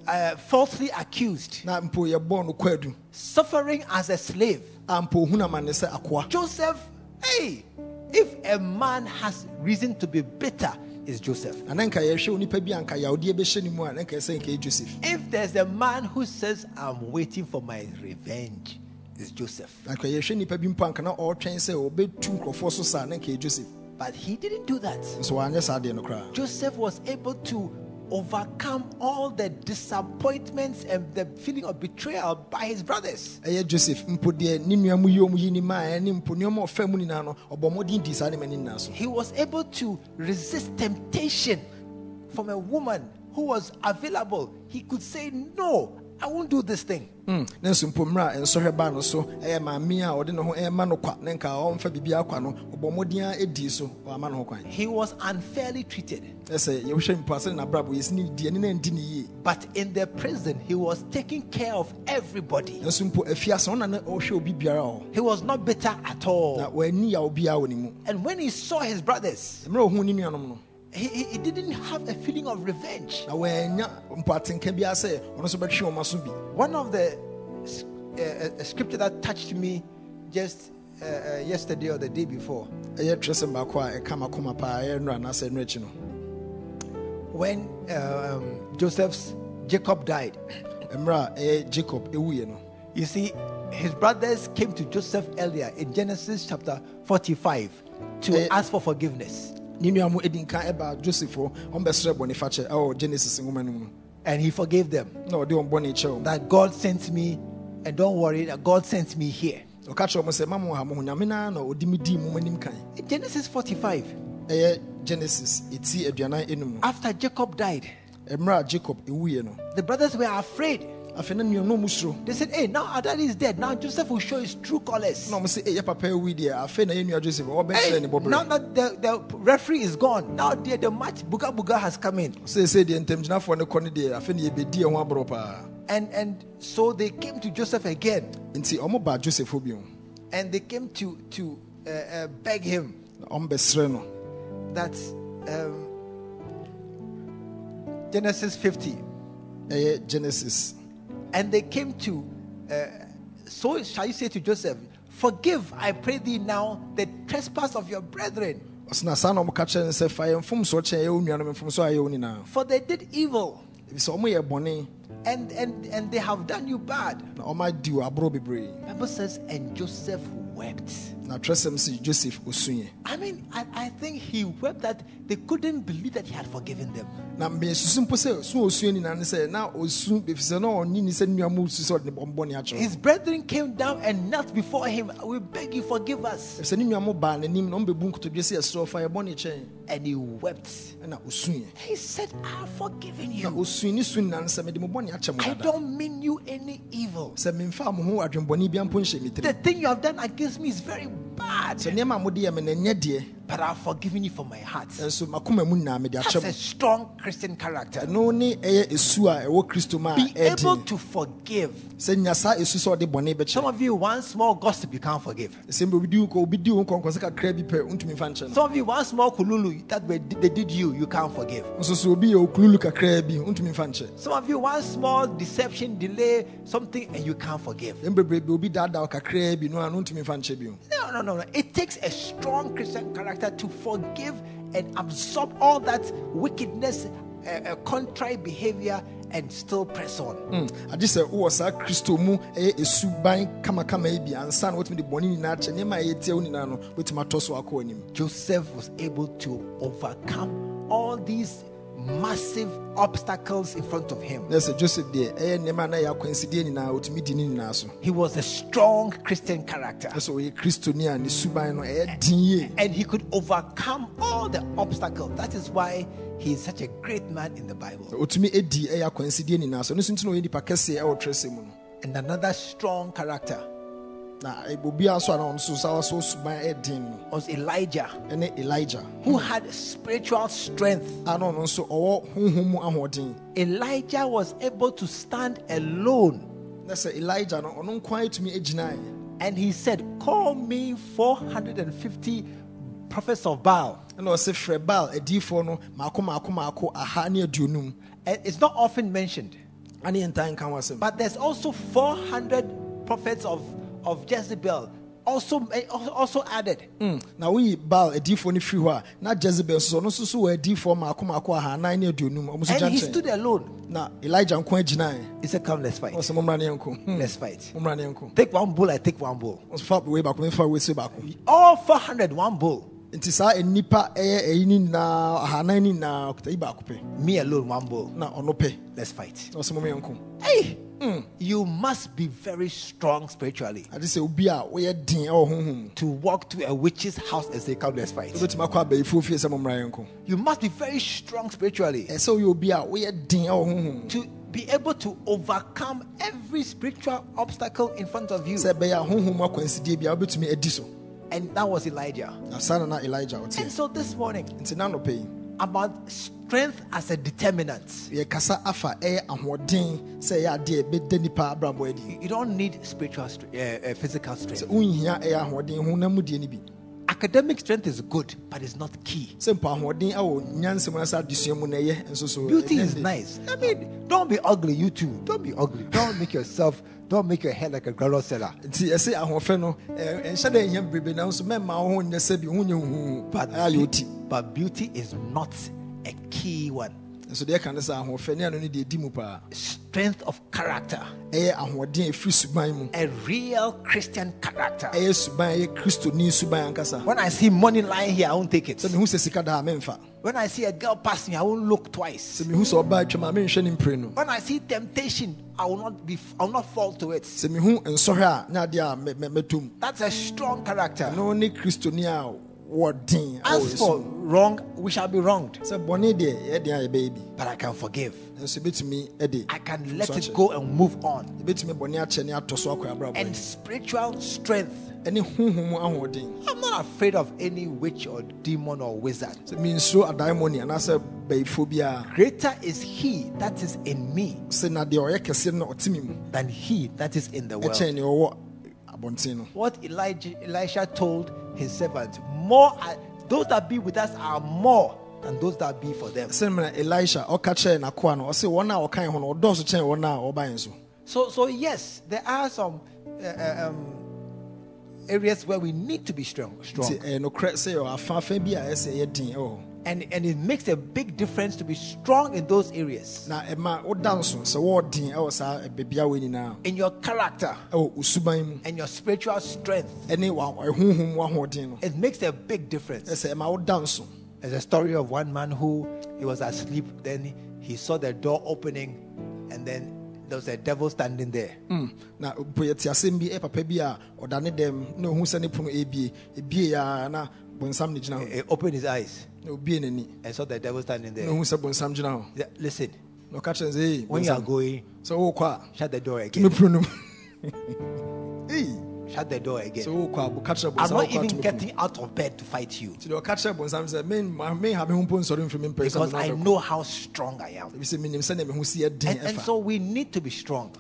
uh, falsely accused, na mpo yɛbɔɔ no kwaadu suffering as a slave. a mpo ohun amane Joseph, hey, if a man has reason to be bitter, is Joseph. na na nka yɛhwɛ onipa bi a nka yawdeɛ bɛhyɛ ne mu a na nka ɛsɛ nka yɛ joseph If there's a man who says, I'm waiting for my revenge, is Joseph. na nka yɛhwɛ nipa bi mpo anka na ɔretwɛn sɛ ɔbɛtu nkurɔfoɔ so saa na nka yɛ joseph But he didn't do that. nso wanyɛ saa deɛ no koraa Joseph was able to overcome all the disappointments and the feeling of betrayal by his brothers. joseph mpo deɛ ne nua mu yi ɔmu yi ne mpo nneɛma a ɔfa mu nyinaa no ɔbɔ mmɔden di saa nneɛma no nyinaa so He was able to resist temptation from a woman who was available. He could say, No, I won't do this thing. Mm, na nso mpo mmerɛ a nsɔhwɛ baa no so ɛyɛ maame a ɔde ne ho ɛma no kwa na nka ɔmfa biribi akwa no ɔbɔ mmɔden a ɛdii so ɔama no ho kwan He was unfairly treated. ɛsɛ yɛwohwɛ mpo asɛ ne nabrabɔ yɛsi ne deɛ ne na ndi ne yie But in the prison, he was taking care of everybody. nso mpo afiase ɔna na ɔhwɛ obi biara hɔ He was not bitter at na all. wɔani yaw biara wɔ ne mu And when he saw his brothers, mmerɛ ɔhu ne nuanom no he, he, didn't have a feeling of revenge. na wɔanya mpo atenka biara sɛ ɔno nso bɛtwe wɔn aso bi One of the uh, scripture that touched me just uh, uh, yesterday or the day before, ɛyɛ twerɛsɛm baako a ɛka makoma paa ɛyɛ nnora anaasɛ ɛno akyi no when um, Joseph's Jacob died, mmerɛ jacob ɛwuiɛ no you see, his brothers came to Joseph earlier in Genesis chapter 45 to ask for forgiveness. Ne nua mo ɛdi nka ɛbaa joseph hɔ ɔmbɛsrɛ bɔne fakyɛ ɛwɔ genesis nwoma no mu no And he forgave them. na ɔde wɔn bɔne kyɛ wɔn That God sent me, and don't worry, that God sent me here. ɔka kyerɛ mama ha mo ho nyame naa na ɔde me dii mo anim kan In Genesis 45, ɛyɛ genesis ɛti aduanan enum after Jacob died, mmerɛ jacob ɛwuiɛ no the brothers were afraid. Afei na nnuanom no mu suro They said, Hey, now our daddy is dead. Now Joseph will show his true colors. na ɔmo sɛ ɛyɛ papa ɛwui deɛ afei na yɛ nua joseph ɔbɛkyerɛ Hey, now that the, the referee is gone, now the, the match Buga Buga has come in. seesei deɛ ntamgyinafoɔ no kɔ no deɛ afei na yɛbɛdi ɛho aborɔ paa And and so they came to Joseph again. Nti ɔmo baa joseph hɔ bio and they came to to uh, uh, beg him. Na ɔmo bɛsrɛ no. That um, Genesis 50. ɛyɛ genesis And they came to, uh, so shall you say to Joseph, Forgive, I pray thee now, the trespass of your brethren, ɔsena saa na ɔmo ka kyerɛ no sɛ fa yɛ mfomsoɔ kyɛn ɛyɛ wo nuanom mfomsoɔ a ɛyɛ wo nyinaa. For they did evil, ɛfisɛ ɔmo yɛ bɔne. And and and they have done you bad. na ɔmo adi wɔ aborɔ bebree. Bible says, and Joseph wept. Na twerɛsɛm sɛ joseph osuiɛ I mean, I, I think he wept that they couldn't believe that he had forgiven them. na mesusu mpo sɛ so osua nyinaa ne sɛ na osu ɛfisɛ na ɔnyi ni sɛ nnua mu su sɛ ɔde ne bɔmbɔne His brethren came down and knelt before him. We beg you, forgive us. ɛfisɛ ne nua mo baa n'anim na ɔmbɛbu nkotodwe sɛ yɛserɛ fa yɛbɔne kyɛn And he wept. He said, I have forgiven you. osui ne su nyinaa ne sɛ mede mo bɔne akyɛ mo I don't mean you any evil. sɛ memfaa mo ho adwembɔne bia mpo nhyɛ me The thing you have done against me is very bad. sɛ nneɛma a mode yɛ me na ɛnyɛ deɛ But I've forgiven you from my heart. ɛnso makoma mu nyinaa mede That's a strong Christian character. ɛno ne ɛyɛ a ɛwɔ kristo mu a Be able to forgive. sɛ nya saa esu sɛ ɔde bɔne Some of you, one small gossip, you can't forgive. sɛ obi di wo kɔ obi di wo nkɔnkɔ sɛ kakra bi pɛ wontumi fa nkyɛ no Some of you, one small kululu that they they did you, you can't forgive. nso so obi yɛ okululu kakraa bi wontumi fa nkyɛ Some of you, one small deception, delay, something, and you can't forgive. ɛm bebrebe obi daadaa wo kakraa bi no a no wontumi fa nkyɛ bio No, no, no, no. It takes a strong Christian character to forgive and absorb all that wickedness, uh, uh, contrary behavior, and still press on. Mm, agye sɛ wowɔ saa kristo mu ɛyɛ esu ban kamakama yi bi. Ansa na wotumi de bɔne nyinaa kyɛ nneɛma a ɛyɛtia wo nyinaa no wotumi atɔ so akɔ anim. Joseph was able to overcome all these massive obstacles in front of him. na sɛ joseph deɛ ɛyɛ nneɛma a na ɛyɛ akwansideɛ nyinaa ɔtumi di ne nyinaa so He was a strong Christian character. na sɛ ɔyɛ kristoni a ne suban no ɛyɛ din yie And he could overcome all the obstacles. That is why he is such a great man in the Bible. ɔtumi ɛdi ɛyɛ akwansideɛ nyinaa so ɛno nso nti na ɔyɛ nipa kɛseɛ ɛwɔ twerɛsɛ mu no And another strong character was Elijah, elijah. Who had spiritual strength. a na ɔno nso ɔwɔ honhom mu ahoɔden. Elijah was able to stand alone. elijah no ɔno nkwa atumi agyinae And he said, Call me 450 prophets of Baal. And it's not often mentioned, ane yɛntaa nka ho asɛm. But there's also 400 prophets of, of Jezebel also, also added. Mm, na woyi baal adiifoɔ no firi hɔ a na jezebel so ɔno nso so wɔ adiifoɔ maako maako aha anan ne aduonum ɔmo nso gya And he stood alone. na elijah nko agyinae He said, Come, let's fight. ɔsɛ mommra ne yɛnko Hmm, Let's fight. mommra ne yɛnko Take one bull, I take one bull. ɔsɛ fa wei baako memfa wei se baako All 400, one bull. nti saa nnipa ɛyɛ ɛyi ne nyinaa ahanan ne nyinaa ɔkuta yi baako pɛ Me alone, one bull. na ɔno pɛ Let's fight. na ɔsɛ mom yɛnko Hey, Mm. you must be very strong spiritually ade sɛ obi a woyɛ den ɛwɔ honhom mu to walk to a witch's house and say, Come, let's fight. wobɛtumi akɔ abayifoɔ fie sɛ mommra yɛnko You must be very strong spiritually ɛsɛ woyɛ obi a woyɛ den ɛwɔ honhom to be able to overcome every spiritual obstacle in front of you. sɛ ɛbɛyɛ a honhom mu akwansidie bia wobɛtumi adi so And that was Elijah. na saa na na elijah And so this morning, nti na nɔpɛ yi about strength as a determinant. yɛkasa afa ɛyɛ ahoɔden sɛ ɛyɛ adeɛ ɛbɛda nipa abrabɔ adi You don't need spiritual, uh, uh, physical strength. wonhia ɛyɛ ahoɔden honam mu deɛ no bi Academic strength is good, but it's not key. sɛ mpo ahoɔden awɔ nyansɛm no sɛ adesua mu na ɛyɛ nso so Beauty is nice. I mean, don't be ugly, you too. Don't be ugly. Don't make yourself, don't make your head like a granola seller. nti ɛsɛ ahoɔfɛ no ɛ- ɛnhyɛ dɛ ɛnyɛ bebrebe nanso mɛma wo ho nyɛ sɛ bi ho nyɛ huhu But, ayɛ but beauty is not a key one. Nso deɛ ɛka ne sɛ ahoɔfɛ ne ano no deɛ ɛdi mu paa Strength of character, a ɛfiri suban mu a real Christian character. ɛyɛ suban ɛyɛ kristoni suban ankasa When I see money lying here, I won't take it. sɛ mehu sɛ sika daa memfa When I see a girl pass me, I won't look twice. sɛ mehu sɛ ɔbaa atwam a menhwɛ ne mpire no When I see temptation, I will not be, I will not fall to it. That's a strong character. Ɛno ne kristoni a wɔden a As for wrong, we shall be wronged. sɛ bɔne deɛ yɛden a yɛbɛyɛ But I can forgive. nso yɛbɛtumi de I can let it go and move on. yɛbɛtumi bɔne akyɛ ne atɔ so akɔ abrabɔ And spiritual strength. ɛne honhom mu ahoɔden I'm not afraid of any witch or demon or wizard. sɛ mensuro adaemɔni anaasɛ bayifo biara Greater is he that is in me sɛ na deɛ ɔyɛ kɛseɛ no ɔte me mu than he that is in the world. ɛkyɛn ɔwɔ abɔnten no What Elijah, Elisha told his servant, more are, those that be with us are more than those that be for them. mmerɛ elisha ɔka kyerɛɛ n'akoa no ɔse wɔn a ɔkan ho no ɔdɔɔso kyɛn wɔn a ɔbaeɛ so So, so yes, there are some uh, uh, um, areas where we need to be strong, strong, nti ɛyɛ nokorɛ sɛ yɛwɔ afaafa bi a ɛsɛ ɛyɛ den ɛwɔ hɔ and and it makes a big difference to be strong in those areas. na ɛma woda nso sɛ wɔwɔ den ɛwɔ saa baabia In your character and your spiritual strength, ɛne wa- ɛhonhom mu ahoɔden no it makes a big difference. ɛsɛ ɛma woda There's a story of one man who he was asleep, then he saw the door opening, and then there was a devil standing there. Mm. na yɛte asɛm bi ɛ papa bi a ɔda ne dɛm na ɔhu sɛ ne pono ebie ebie a na bonsam ne gyina hɔ He opened his eyes na obie n'ani. And saw the devil standing there. ɔhu sɛ bonsam gyina hɔ. He said, Listen, na ɔka kyerɛ no when you are going, wokɔ [LAUGHS] shut the door again. pono no mu. Ei, Shut the door again. wokɔ a boka kyerɛ I'm not even ato me pono getting out of bed to fight you. Nti deɛ ɔka kyerɛ bonsam sɛ "Men- ma- menha me ho mpo nsɔre mfiri me mpɛ sɛ because I know how strong I am. Ebi sɛ menim sɛdeɛ me ho si yɛ den And, and so we need to be strong.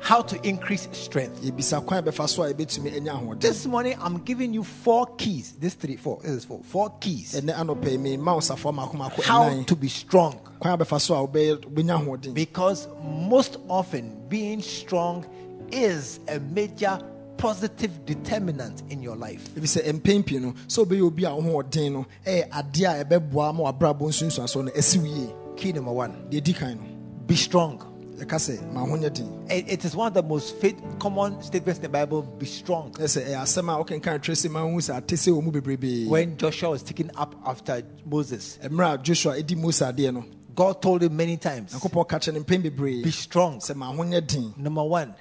Nti ɛsɛ yɛnya ahoɔden How to increase strength. yɛbisa kwan a bɛfa so a yɛbɛtumi anya ahoɔden This morning, I'm giving you four keys. This three, four. This is four. Four keys. ɛnɛ anɔpɛ yi mema wo safoa maako maako How to be strong. kwan a bɛfa so a wobɛyɛ wobɛnya ahoɔden Because most often, being strong is a major positive determinant in your life. ebi sɛ mpɛn pii no sɛ wobɛyɛ obi a ho ɔden no ɛyɛ adeɛ a ɛbɛboa ma wabrabɔ nsunsuasoɔ no asi wo yie Key number one deɛ ɛdi kan be strong. Yɛka sɛ ma ho nyɛ den It- is one of the most fit, common statements in the Bible be strong. ɛ sɛ ɛyɛ eh, asɛm a wokenkan twerɛ sɛ ma hu sɛ ate sɛ wɔ mu bebrebee When Joshua was taken up after Moses, mmerɛ a joshua ɛdi mose adeɛ no God told him many times nyankopɔn ka kyerɛ no mpɛn bebree be strong. sɛ ma ho nyɛ den Number one,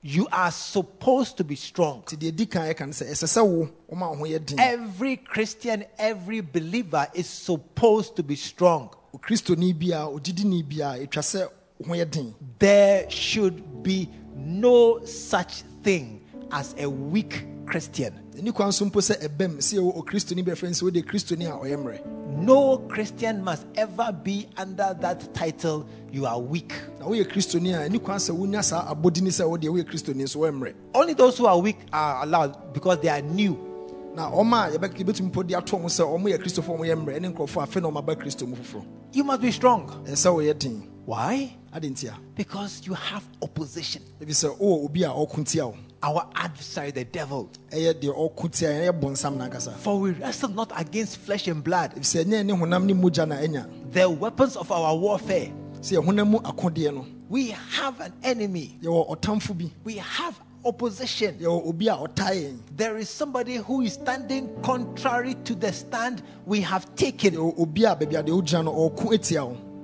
you are supposed to be strong. nti deɛ ɛdi kan ɛka no sɛ ɛsɛ sɛ wo woma wo ho yɛ den Every Christian, every believer is supposed to be strong. Okristoni bia ogyidini bia ɛtwa sɛ wo ho yɛ den There should be no such thing as a weak Christian. ɛni kwan so mpo sɛ ɛbɛm sɛ yɛwɔ okristoni bi afrɛ no sɛ wode kristoni a ɔyɛ mmerɛ No Christian must ever be under that title, you are weak. na woyɛ kristoni a ɛni kwan sɛ wonya saa abɔdini sɛ wodeɛ woyɛ kristoni nso woyɛ mmerɛ Only those who are weak are allowed because they are new. na ɔma a yɛbɛ- yɛbɛtumi mpo de ato mo sɛ ɔmo yɛ kristofoɔ ɔmo yɛ mmerɛ ɛne nkurɔfoɔ afei na ɔmaba kristo mu foforɔ You must be strong. Ɛsɛ sɛ woyɛ den Why? ade nti a Because you have opposition. ɛfi sɛ wowɔ obi a ɔko tia Our adversary, the devil. ɛyɛ deɛ ɔko tia ɛyɛ bɔnsam nankasa For we wrestle not against flesh and blood. ɛfi sɛ ɛnyɛ ne honam ne mogya na ɛnya The weapons of our warfare. sɛ yɛ honam mu akodeɛ no We have an enemy. yɛwɔ ɔtamfo bi We have opposition. yɛwɔ obi a ɔtaa yɛn There is somebody who is standing contrary to the stand we have taken.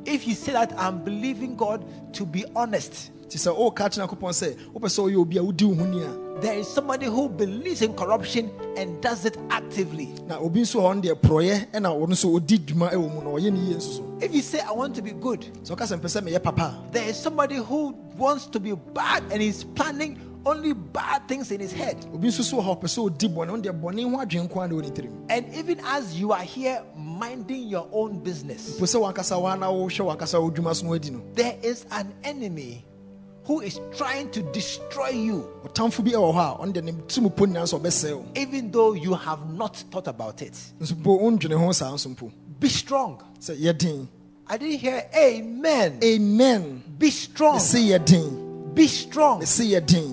Yɛwɔ obi a baabi a deɛ wogyina no ɔko atia wo If you say that I'm believing God to be honest, nti sɛ oh, woka kyerɛ nyankopɔn sɛ wopɛ sɛ woyɛ obi a wodi wo ho ni a. there is somebody who believes in corruption and does it actively. na obi nso wɔ hɔ no deɛ porɔyɛ ɛna ɔno nso ɔdi dwuma wɔ mu na ɔyɛ ne yie nso so. If you say I want to be good, sɛ ɔka sɛ mpɛ papa there is somebody who wants to be bad and is planning only bad things in his head. obi nso so wɔ hɔ ɔpɛ sɛ ɔdi bɔne ɔno deɛ bɔne ho adwene nko a na ɔwɔ ne tirim And even as you are here minding your own business, po sɛ wankasa woana wohwɛ wankasa wo dwuma so no adi no there is an enemy who is trying to destroy you, ɔtamfo bi wɔ hɔ a ɔno deɛ ne tirim po nyinaa sɛ ɔbɛsɛe wo even though you have not thought about it. nso mpo wondwene ho saa nso mpo Be strong. I didn't hear amen. amen Be strong. yɛden Be strong.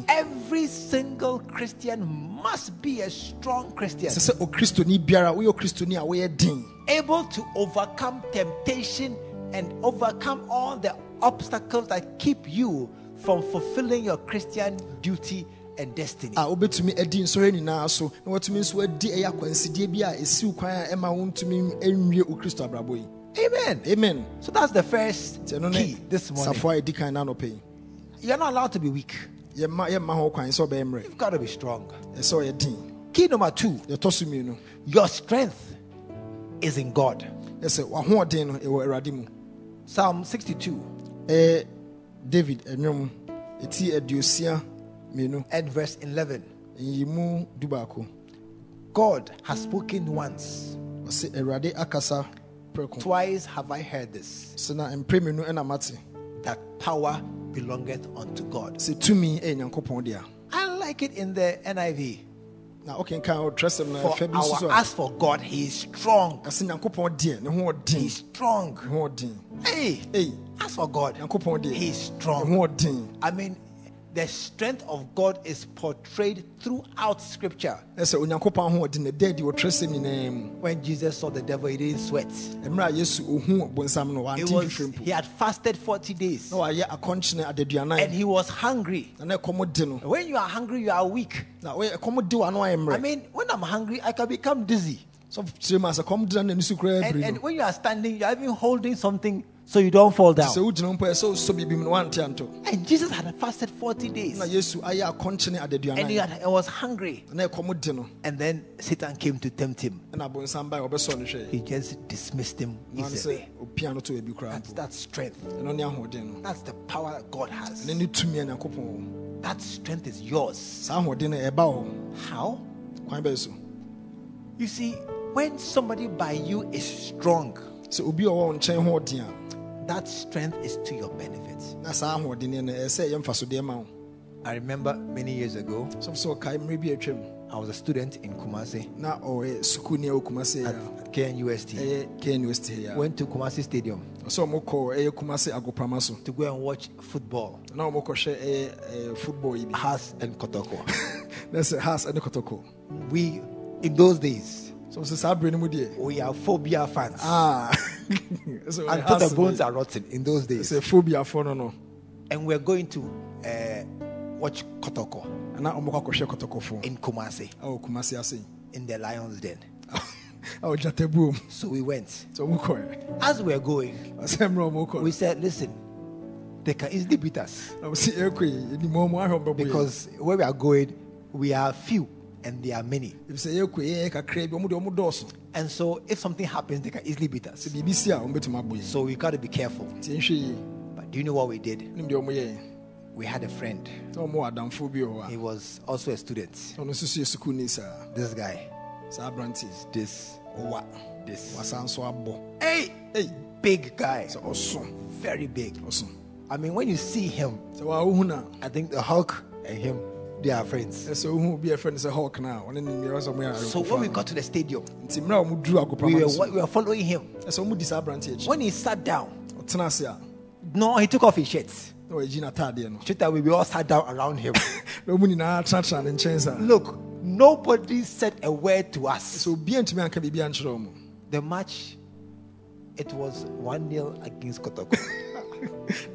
Every single Christian must be a strong Christian, ɛsɛ sɛ okristoni oh, biara woyɛ okristoni oh, a woyɛ den able to overcome temptation and overcome all the obstacles that keep you from fulfilling your Christian duty and destiny. Ah, a wobɛtumi adi nsɔre nyinaa so na watumi nso adi ɛyɛ akwansidie bi a ɛsiw kwan a ɛma wontumi nwie okristo abrabɔ yi Amen. amen So that's the first key this morning. safoa ɛdi kan na anɔpɛ yi You're not allowed to be weak. yɛma yɛmma ho kwan sɛ ɔbɛyɛ You've got to be strong. Key number two. Yɛtɔ so mmienu. Your strength is in God. ɛsɛ wahoɔden no ɛwɔ awurade mu. Psalm 62 ɛyɛ david ɛnwom. Ɛti aduosia mmienu. And verse 11. nyimu dubaako. God has spoken once. ɔsɛ awurade akasa prɛko. Twice have I heard this. Sɛ na mprɛ mmienu ɛna mate. That power belongeth unto God. tumi ɛyɛ nyankopɔn dea I like it in the NIV. na wokenka ɔtrɛsɛm no For ɛfɛ bi nso so our as for God, He is strong. ɛsɛ nyankopɔn deɛ ne ho ɔden He's strong. ne ho ɔden Hey, ei as for God, He's ne strong. I mean, the strength of God is portrayed throughout Scripture. ɛsɛ onyankopɔn ho ɔden ne da adi wɔtrɛsɛm nyinaa mu When Jesus saw the devil, he didn't sweat. mmerɛ a yesu ɔhu bonsam no It wante was he had fasted 40 days na wayɛ akɔnkyene and he was hungry. na na ɛkɔm When you are hungry, you are weak. na woyɛ- ɛkɔm de wa no I mean, when I'm hungry, I can become dizzy. sɛ kyerɛ mu a sɛ kɔm de na n'ani so And, and when you are standing, you're even holding something so you don't fall down. wogyina mpo ɛ sɛ wosɔ biribi mu no wante anto And Jesus had fasted 40 days na yesu ayɛ akɔnkyene and he, had, he was hungry. na ɛkɔm de no And then Satan came to tempt him. ɛna bonsam bae ɔbɛsɔ no hwɛ He just dismissed him easily. sɛ opia no to baabi koraa That's that strength. ɛno ne ahoɔden no That's the power that God has. ɛne ne tumi a nyankopɔn wɔ That strength is yours. saa ahoɔden no ɛba hɔ How? so You see, when somebody by you is strong, sɛ obi ɔwɔ nkyɛn ho ɔden a that strength is to your benefit. na saa ahoɔden no ɛyɛ sɛ ɛyɛ mfasodeɛ I remember many years ago, sɛ sɛ ɔkae mmerɛ bi atwam. I was a student in Kumasi. Na ɔyɛ sukuuni a wɔ at, at KNUST. ɛyɛ k Went to Kumasi Stadium. Ɔsɛ ɔmo kɔ ɛyɛ kumase agoprama to go and watch football. na ɔmo kɔhwɛ ɛyɛ ɛyɛ football yi Hearts and Kotoko. has ɛne kɔtɔkɔ we, in those days, so sɛ saa bere no mu deɛ we are phobia fans. ah. [LAUGHS] So Until the bones are rotten in those days. sɛ phobiafoɔ no no. And we're going to uh, watch Kotoko. And ɛna ɔmokɔ akɔhwɛ kɔtɔkɔfoɔ in Kumasi. Ɛwɔ kumase ase in the lion's den. [LAUGHS] ɛwɔ gyatabuom So we went. sɛ ɔmokɔɛ As we're going, ɔsɛ mmerɛ we said, listen, they can easily beat us. Na ɔsi ɛkɔ yi ɛnimɔ mu ahwɛ ɔmbɛbɔ yɛ because where we are going, we are few and they are many. ɛfisɛ yɛkɔ yi yɛyɛ kakra bi ɔmo de ɔmo dɔɔso And so if something happens, they can easily beat us. sɛ biribi si a ɔmbɛtumi abɔ yi So we got to be careful. nti nhwɛ yi But do you know what we did? nim deɛ ɔmo yɛ We had a friend. na ɔmo wɔ adamfoɔ bi wɔ hɔ He was also a student. a ɔno nso so yɛ sukuuni saa This guy, this, this. wasan so abɔ Hey, hey, big guy, very big. I mean, when you see him, sɛ wawohu no a I think the Hulk and him, they are friends. ɛsɛ wohu be a ɛfrɛ no sɛ hawk no a mmiɛ sɛ So when we got to the stadium, nti mmerɛ a ɔmo duru we were, so we were following him. ɛsɛ ɔmo di saa aberante akyi When he sat down, no, he took off his shirt. na wɔagyi n'ataadeɛ no Should that we all sat down around him. [LAUGHS] na ɔmu nyinaa tenatena ne nkyɛn saa Look, nobody said a word to us. sɛ obia ntumi anka biribi ankyerɛ ɔmo The match, it was 1 0 against Kotoko. [LAUGHS]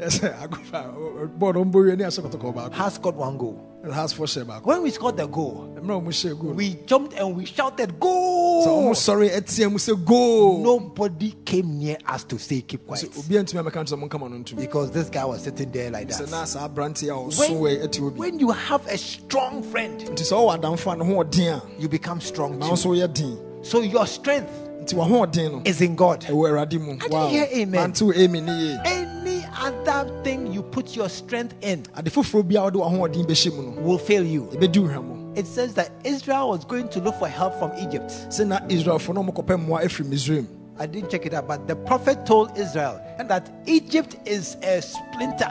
ɛsɛ akofa bɔɔl ɔmbɔ wie ne ahyɛ kɔtɔkɔ baako has scored one goal. Hasfoɔ hyɛ baako When we scored the goal, mmerɛ a ɔmo goal we jumped and we shouted, ɔmo Goal! sɔre ɛteɛ mu sɛ goal Nobody came near us to say, Keep quiet. sɛ obia ntumi amɛka nkyerɛ ɔmo nkama no ntom Because this guy was sitting there like that. na saa aberante a ɔso When, wɔ ɛte obi when you have a strong friend, nti sɛ ɔwɔ adamfo a ne ho ɔden you become strong too. nso woyɛ den So your strength nti wahoɔden no is in God. ɛwɔ awurade mu I didn't hear amen. amen ne yie Any other thing you put your strength in ade foforɔ bi a wode wahoɔden bɛhyɛ mu no will fail you. ɛbɛdi wo hwɛ mu It says that Israel was going to look for help from Egypt. sɛ na israelfoɔ no ɔmokɔpɛ mmoa afiri misraim I didn't check it out, but the prophet told Israel that Egypt is a splinter.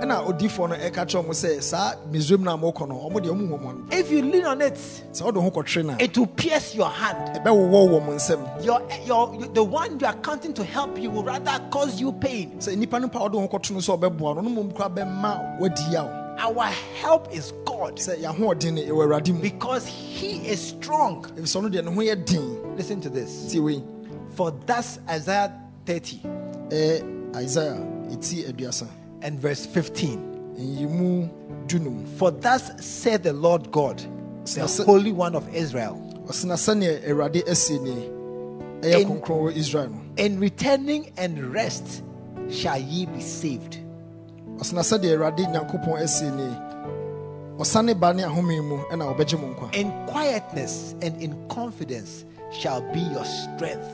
Ɛna odiifoɔ no ɛka kyerɛ mo sɛ saa misraim no a mokɔ no ɔmo deɛ ɔmu hɔmɔ no. If you lean on it, sɛ wode ho kɔtwere no a it will pierce your hand. ɛbɛwowɔ wɔ mo nsɛm Your, your, the one you are counting to help you will rather cause you pain. sɛ nnipa no pa wode ho kɔto no sɛ ɔbɛboa no no mmom kora bɛma wadi a Our help is God. Sɛ yɛahoɔden no ɛwɔ awurade mu. Because He is strong. ɛfisɛ ɔno deɛ ne ho yɛ den. Listen to this. tie wei. For thus Isaiah 30 ɛyɛ isaia ɛti aduasa and verse 15. For thus said the Lord God, the. Holy One of Israel, ɔsena sɛneɛ awurade asie nie ɛyɛ In- in returning and rest shall ye be saved. ɔsena sɛdeɛ awurade nyankopɔn asie nie ɔsane ba ne ahome mu ɛna wɔbɛgye mo nkwa In quietness and in confidence shall be your strength.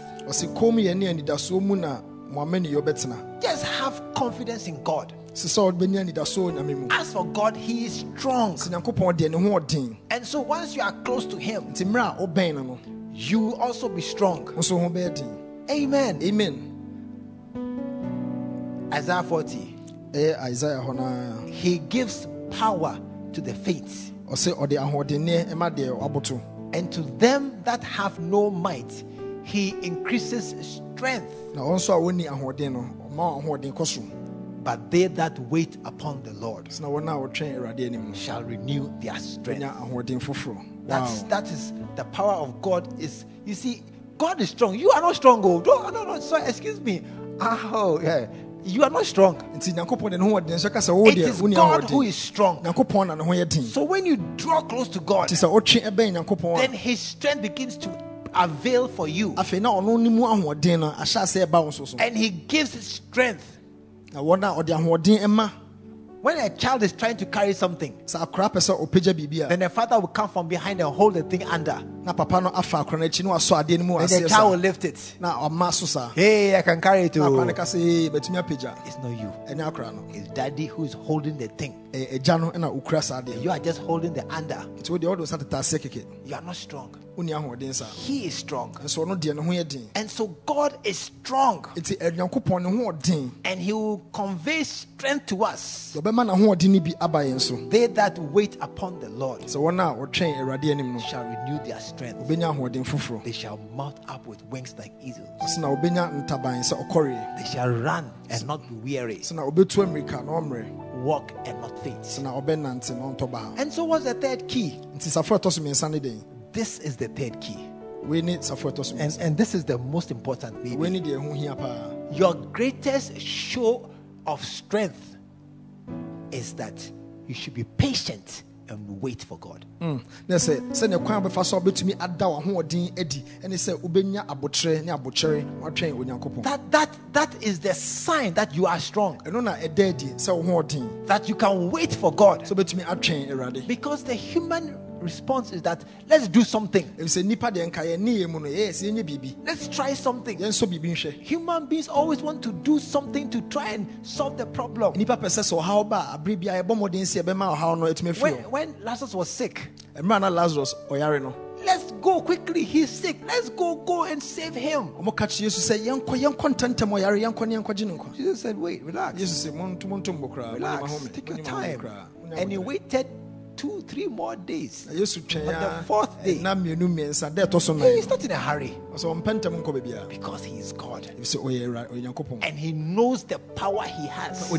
Ɔse kom yɛ ne anidasoɔ mu na mo amaniyɛ bɛtena Just have confidence in God. sɛ sɛ wobɛnya anidasoɔ wɔ nyame mu As for God, He is strong. sɛ nyankopɔn deɛ ne ho ɔden And so once you are close to Him, nti mmerɛ a wobɛn no no you will also be strong. wo nso wo ho bɛyɛ den Amen. amen Isaiah 40. ɛyɛ isaia hɔ noa He gives power to the faint, ɔse ɔde ahoɔdenneɛ ɛma deɛ waboto and to them that have no might, He increases strength. na ɔn nso a wɔnni ahoɔden no ɔma ahoɔden kɔ so But they that wait upon the Lord sena wɔn a wɔtwɛn awurade anim no shall renew their strength. That's that is the power of God. Is you see, God is strong. You are not strong. Oh, no, no, no. Sorry, excuse me. Oh, yeah. You are not strong. nti nyankopɔn de ne ho ɔden nso ka sɛ wo It is God who is strong. nyankopɔn na ne ho yɛ den So when you draw close to God, nti sɛ wotwe then His strength begins to avail for you, a afei na ɔno ne mu ahoɔden no ahyɛ ase ɛba wo nso so and He gives strength. na wɔn a ɔde ahoɔden ɛma When a child is trying to carry something, sɛ akora pɛ sɛ ɔpagya biribi then the father will come from behind and hold the thing under. Na papa no afa akora no akyi na wasɔ adeɛ no mu the child will lift it. na ɔma so saa Hey, I can carry it na akora no too. ka sɛ "Ee, bɛtumi apagya It's not you. ɛne akora no It's daddy who is holding the thing. ɛyɛ agya no ɛna ɔkura saa adeɛ You are just holding the under. nti wodeɛ wode wo sa teta aseɛ keke You are not strong. wonni ahoɔden saa He is strong. nso ɔno deɛ ne ho yɛ den And so God is strong. nti nyankopɔn ne ho ɔden And He will convey strength to us. ɔbɛma n'ahoɔden no bi aba yɛn so They that wait upon the Lord sɛ wɔn a wɔtwɛn awurade anim no shall renew their strength. Foforɔ They shall mount up with wings like eagles. ɔsɛ na wɔbɛnya ntaban sɛ ɔkɔre They shall run and not be weary, sɛ na wɔbɛtu amirika na ɔmmerɛ walk and not faint. sɛ na ɔbɛnante na ɔntɔ And so, what's the third key? nti safo a ɛtɔ so mmiɛnsa ne This is the third key. We need And, and this is the most important, wei baby. ne deɛ ɛho hia Your greatest show of strength is that you should be patient and wait for God. Mm. na sɛ sɛnea kwan a so a wobɛtumi ada w'ahoɔden adi ɛne sɛ wobɛnya abokyerɛ ne abokyɛre watwɛn onyankopɔn That that that is the sign that you are strong. ɛno na ɛda adi sɛ wo hoɔden That you can wait for God. sɛ wobɛtumi atwɛn awurade Because the human response is that let's do something. ɛfiri sɛ nnipa deɛ nka yɛne yɛ mu no yɛyɛ sɛ yɛnyɛ biribi Let's try something. yɛnsɔ biribi nhwɛ Human beings always want to do something to try and solve the problem. nnipa pɛ sɛ sɛ ɔhaw ba a abere bia yɛbɔ mmɔden sɛ yɛbɛma ɔhaw no atumi When, when Lazarus was sick, mmerɛ a na lazarus let's go quickly. He's sick. Let's go, go and save him. ɔmo ka kyerɛ yesu sɛ yɛnkɔ yɛnkɔ ntɛmntɛm ɔyare yɛnkɔ ne yɛnkɔgye no nkwa Jesus said, Wait, relax. yesu sɛ monto monto mbɔ koraa Relax. Take your time. And he waited two, three more days. na yesu twɛn On the fourth day. na mmienu mmiɛnsa da ɛtɔ so Hey, he's not in a hurry ɔsɛ ɔmpɛ ntɛm nkɔ because he is God. ɛfiri sɛ ɔyɛ Awura- ɔyɛ nyankopɔn And he knows the power he has.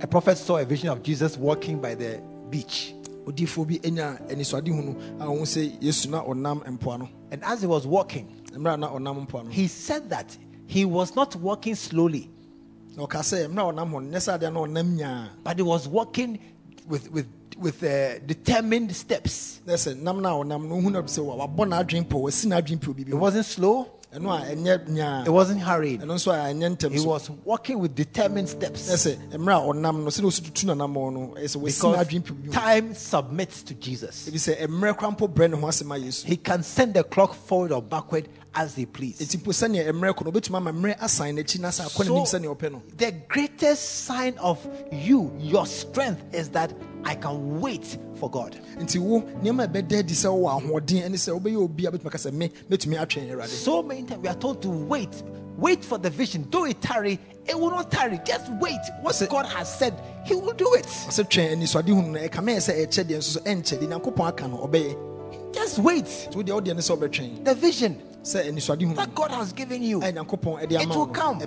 a prophet saw a vision of Jesus walking by the beach. odiifoɔ bi anya anisoade hunu a ɔhu sɛ yesu na ɔnam mpoano And as he was walking, mmerɛ a na ɔnam mpoano he said that he was not walking slowly, but he was walking with, with, with uh, determined steps. na sɛ nam no a ɔnam no wohu no wa- wabɔ n'adwen pɔ wasi n'adwen pɛ obibi It wasn't slow, ɛno a ɛnyɛ nyaa it wasn't hurried. ɛno nso a ɛnyɛ He was walking with determined steps. Sɛ mmerɛ a ɔnam no sɛdeɛ ɔsi tutu n'anammɔ no ɛyɛ sɛ because n'adwen pɛ obibi mu time submits to Jesus. ebi sɛ mmerɛ kora mpo brɛ ne ho ase ma yesu He can send the clock forward or backward as he please. ɛti mpo sɛnea mmerɛ kɔ no obɛtumi ama mmerɛ asan n'akyi na sɛ akɔ n'anim So, sɛnea ɔpɛ no the greatest sign of you, your strength, is that I can wait for God. nti wo nneɛma a ɛbɛda adi sɛ wowɔ ahoɔden ɛne sɛ wobɛyɛ obi a bɛtumi aka sɛ me mɛtumi atwɛn awurade So many times we are told to wait. Wait for the vision. Do it tarry, it will not tarry. Just wait. What God has said, He will do it. ɔsɛ twɛn anisoade hunu no ɛka mɛyɛ sɛ ɛkyɛ deɛ nso so ɛnkyɛ deɛ nyankopɔn aka no ɔbɛyɛ Just wait. nti wodeɛ wodeɛ ne sɛ wobɛtwɛn The vision sɛ anisoade hunu that God has given you, ɛ nyankopɔn ɛde it will come.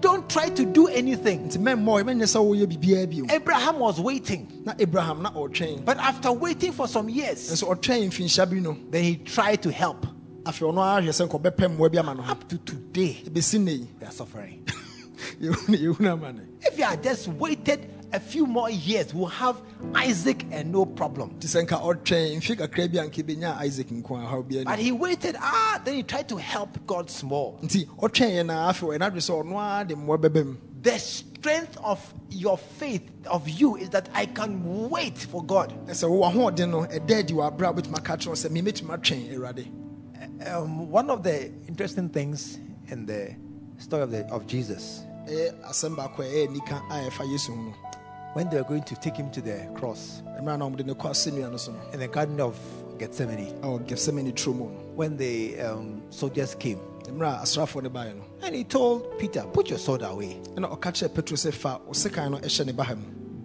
Don't try to do anything. nti mɛmmɔ mɛnyɛ sɛ woyɛ biribiaa bio Abraham was waiting, na abraham na ɔtwɛn but after waiting for some years, nso ɔtwɛn mfinhyia bi no then he tried to help. afei ɔno ara hwɛ sɛ nkɔbɛpɛ mmoa bi ama Up to today, ɛbɛsi nne yi they are suffering. [LAUGHS] yɛhunu yɛhunu ama no If you had just waited a few more years, we'll have Isaac and no problem. nti sɛ nka ɔtwɛn mfe kakra bi a nka bɛnya isaac nko a But he waited, ah, then he tried to help God small. nti ɔtwɛn yɛ na afei ɛna adwe sɛ ɔno ara de mmoa bɛba mu The strength of your faith, of you, is that I can wait for God. ɛsɛ wo ahoɔden no ɛda adi wɔ aberɛ a wobɛtumi aka kyerɛ wo sɛ memɛtumi atwɛn Um, one of the interesting things in the story of, the, of Jesus, ɛyɛ asɛm baako a ɛyɛ nika a ɛfa yesu ho no when they were going to take him to the cross. Mmerɛ na ɔmde ne kɔ asɛnnua no so no. In the Garden of Gethsemane, ɛwɔ Gethsemane mu no when the um, soldiers came, mmerɛ a asraafoɔ no baeɛ no. And he told Peter, Put your sword away. ɛna ɔka kyerɛ petro sɛ fa wo sekan ne baha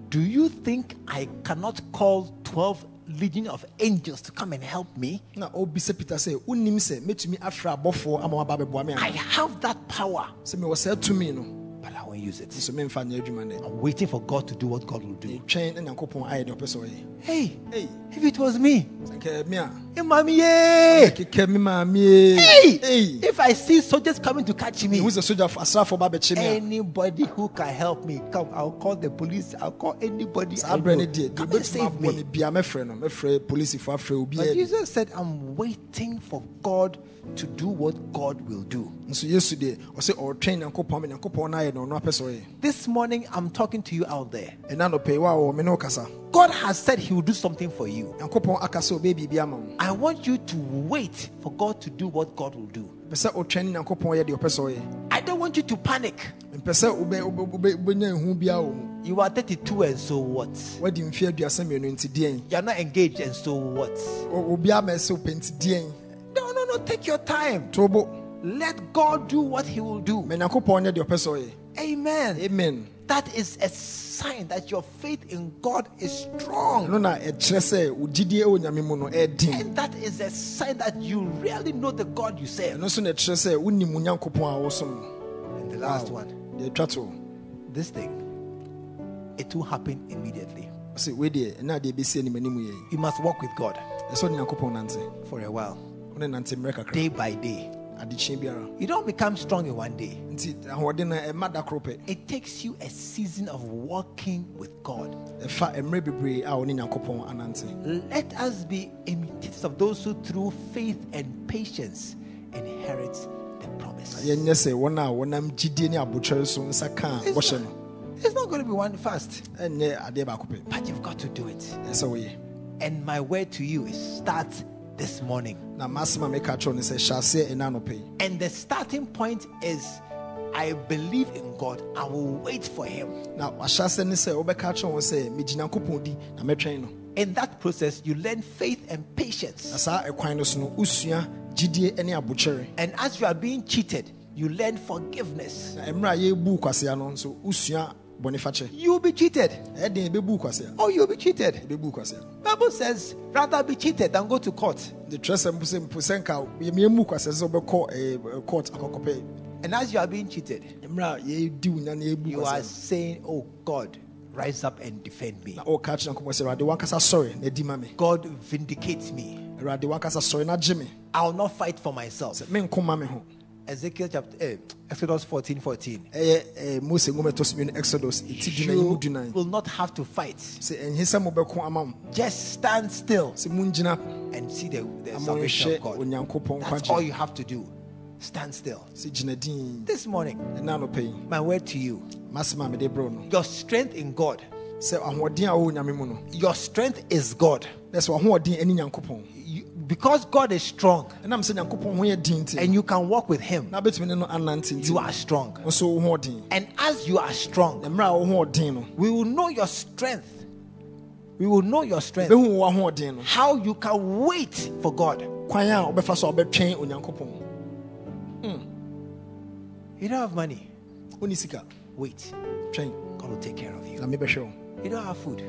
Do you think I cannot call 12 legion of angels to come and help me? na ɔbisa peter sɛ wonim sɛ mɛtumi afrɛ abɔfoɔ ama bɛboa me I have that power, sɛ mewɔ saa tumi no but I won't use it. nso memfa nyɛ adwuma nɛ I'm waiting for God to do what God will do. twɛn na nyankopɔn ayɛ deɛ ɔpɛ sɛ ɔyɛ Hey, if it was me, sɛ nka me a hey, mommy, yay! kekɛ me maamee Hey, if I see soldiers coming to catch me, ɛhu sɛ sogyafo asraafoɔ ba bɛkye me anybody who can help me, come. I'll call the police. I'll call anybody. I know. no deɛ deɛ Come and save me me. bia mɛfrɛ no mɛfrɛ polisifoɔ afrɛ But Jesus said, I'm waiting for God to do what God will do. nso yesu deɛ ɔsɛ ɔretwɛn nyankopɔn ma nyankopɔn no ayɛ no ɔno apɛ sɛ This morning, I'm talking to you out there. ɛna nɔpɛi wa wɔ me ne wo God has said He will do something for you. nyankopɔn aka sɛ ɔbɛyɛ biribi ama I want you to wait for God to do what God will do. pɛ sɛ ɔtwɛn ne nyankopɔn yɛ deɛ ɔpɛ sɛ ɔyɛ I don't want you to panic. You are 32 and so what? wadi mfe aduasa mmienu nti deɛn You are not engaged and so what? Take your time. Let God do what He will do. ma nyankopɔn yɛ deɛ ɔpɛ sɛ ɔyɛ Amen. amen That is a sign that your faith in God is strong. ɛno na ɛkyerɛ sɛ wo gyidie wɔ nyame mu no ɛɛden And that is a sign that you really know the God you serve. ɛno nso na ɛkyerɛ sɛ wonim wo nyankopɔn a wosom no And the last one, deɛ ɛtwa to this thing, it will happen immediately. ɔsɛ wei deɛ ɛna deɛ ɛbɛsi anim anim yɛ You must walk with God ɛsɛ ɔne nyankopɔn nante for a while, wone nante mmerɛ day by day. You don't become strong in one day. nti ahoɔden no ɛma da koro pɛ It takes you a season of walking with God. ɛfa mmerɛ bebree a ɔne nyankopɔn anante Let us be imitators of those who, through faith and patience, inherit the promise. yɛnyɛ sɛ wɔn a wɔnam gyidie ne abotwɛre so nsa ka a It's not, it's not going to be one fast, ɛnyɛ adeɛ baako pɛ but you've got to do it. ɛsɛ sɛ woyɛ And my word to you is start this morning. na masɛm a meka kyerɛw no sɛ hyɛ aseɛ ɛna anɔpɛ yi And the starting point is I believe in God. I will wait for Him. na wahyɛ ase ne sɛ wobɛka kyerɛ wɔn sɛ megye nyankopɔn di na mɛtwɛn no In that process, you learn faith and patience. saa ɛkwan no so no wosua gyidie ne abotwɛre And as you are being cheated, you learn forgiveness. Na mmerɛ a yɛbu kwasea no nso wosua bɔnefakyɛ You'll be cheated. ɛyɛ den yɛbɛbu kwasea Oh, you'll be cheated. Bible says, rather be cheated than go to court. de twerɛ sɛ mpo sɛ mpo sɛ nka yɛmu kwasea sɛ wobɛkɔ eh, court And as you are being cheated, mmerɛ a yɛdi wo nya na yɛbu you are saying, Oh God, rise up and defend me. no na ɔka kyerɛ nyankopɔn sɛ awurade wankasa sɔre na adi ma me God, vindicate me. awurade wankasa sɔre na gye me I will not fight for myself. Menko ma me ho Ezekiel chapter eh, Exodus 14 14. ɛyɛ eh, mose nwoma ɛtɔ so mmienu exodus ɛti dunan yi mu You will not have to fight. sɛ ɛnhe sɛ mobɛko ama mo Just stand still and see the, the salvation of God. That's all you have to do. Stand still. This morning, ɛna anɔpɛ yi my word to you masɛm a mede berɛ no your strength in God, sɛ ahoɔden a wɔwɔ nyame mu no your strength is God. Because God is strong ɛnam sɛ nyankopɔn ho yɛ din nti and you can walk with Him, na wobɛtumi ne no anante nti you are strong. And as you are strong, na mmerɛ a wo hoɔden no we will know your strength. We will know your strength. bɛhu wo ahoɔden no How you can wait for God. kwan a wobɛfa so a wobɛtwɛn onyankopɔn hmm. You don't have money. Wait. God will take care of you. na mebɛhwɛ wo You don't have food.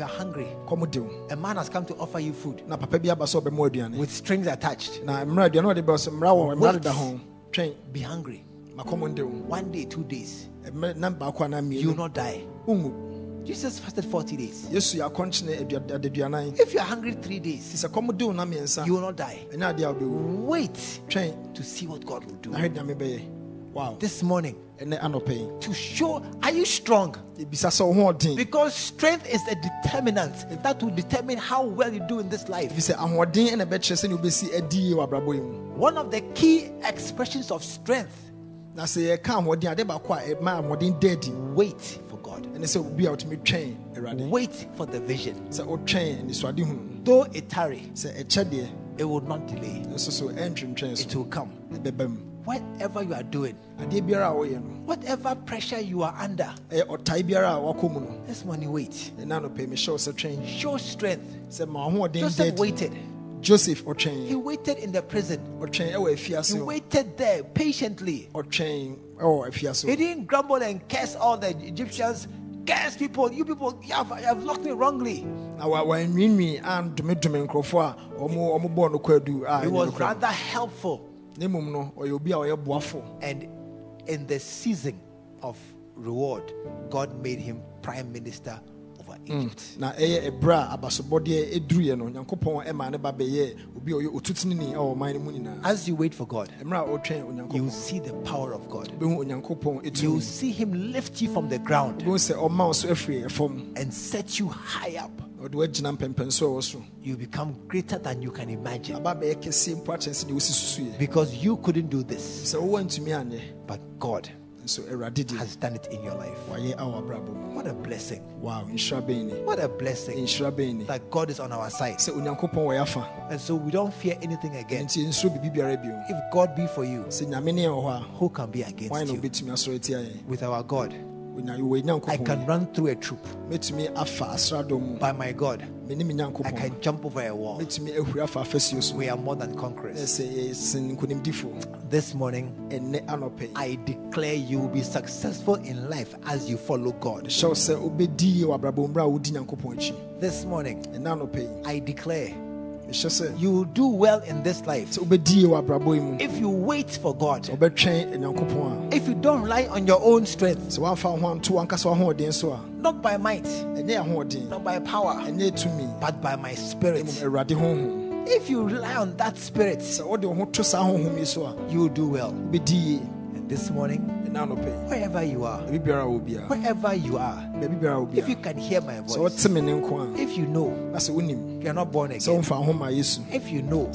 You are hungry. de wo A man has come to offer you food na papa bi aba sɛ ɔbɛma with strings attached. na mmerɛ aduane a ɔde bɛ sɛ mmara wɔ mmara Wait. deda ho twɛn Be hungry. makɔm de wo One day, two days, na baako anaa you will mmienu not die. wonwu Jesus fasted 40 days. yɛ akɔnkyene adua- adaduanan If you are hungry three days, sɛ kɔm de wo na mmiɛnsa you will not die. ɛnyɛ adeɛ a wobɛwu Wait twɛn to see what God will do. na hwɛ nyame bɛyɛ wow This morning, ɛnɛ anɔpɛ yi to show, are you strong? ebisa sɛ wo ho ɔden Because strength is a determinant that will determine how well you do in this life. ɛfiri sɛ ahoɔden ɛna ɛbɛkyerɛ sɛne wobɛsi adi yie wɔ abrabɔ yi mu One of the key expressions of strength, na sɛ yɛka ahoɔden ade baako a ɛma ahoɔden da wait for God. ɛne sɛ obi a wotumi twɛn awurade Wait for the vision. sɛ wotwɛn anisoade hunu Though it tarry, sɛ ɛkyɛ deɛ it will not delay. nso so ɛntwentwɛn It will come. Whatever you are doing, adeɛ biara a woyɛ no whatever pressure you are under, ɛyɛ ɔtae biara a wakɔ mu no this morning wait. ɛna anɔpɛ mehyɛ wo sɛ Show strength. sɛ ma ahoɔden da Joseph waited. joseph He waited in the prison. He waited there patiently. ɔtwɛn ɛwɔ afiase He didn't grumble and curse all the Egyptians. Curse people, you people, you have, you have locked me wrongly. na wa- wanwiinwii andomedome nkurɔfoɔ a ɔmo ɔmo bɔɔ no kwadu a He was rather helpful. And in the season of reward, God made him prime minister over Egypt. na ɛyɛ ɛberɛ a abasobɔdeɛ ɛduruiɛ no nyankopɔn ɛma ne ba bɛyɛ obi a ɔyɛ otutenini ɛwɔ ɔman no mu nyinaa. As you wait for God, mmerɛ a ɔtwɛn you will see the power of God. You will see him lift you from the ground bɛhu sɛ ɔma wo so afiri ɛfam. and set you high up. na ɔde woagyina mpɛmpɛn so a so. You become greater than you can imagine. Aba bɛyɛ kɛseɛ mpo akyɛn sɛ deɛ wosi because you couldn't do this, sɛ wowɔ ntumi anyɛ. But God nso awurade deɛ has done it in your life. wayɛ awɔ abrabɔ mu What a blessing! wow What a blessing that God is on our side. sɛ onyankopɔn wɔ yɛafa And so we don't fear anything again. nti nsuro biribi biara bio If God be for you, sɛ nyame ne yɛ wɔ who can be against you? wobɛtumi asɔre tia yɛn With our God, I can run through a troop. mɛtumi afa asradɔm mu By my God, I can jump over a wall. mɛtumi ahuri afa We are more than conquerors. yɛsen eh, eh, nkonimdifo This morning, I declare you will be successful in life as you follow God. hyɛ wo sɛ wobɛdi yie wɔ abrabɔ mmerɛ a wodi nyankopɔn akyi This morning, ɛnɛ anɔpɛ yi I declare you will do well in this life sɛ wobɛdi yie wɔ abrabɔ yi mu. if you wait for God. If you don't rely on your own strength, a sɛ woamfa wo ho anto wankasa so not by might, not by power, but by my spirit. If you rely on that spirit, sɛ wode wo ho to saa honhom yi so you will do well. Wobɛdi yie And this morning, ɛna anɔpɛ yi wherever you are, baabi biara a wɔ biara wherever you are, baabi biara a wɔ if you can hear my voice, wote me ne nko a if you know na sɛ wonim you are not born again, womfa ho ma yesu if you know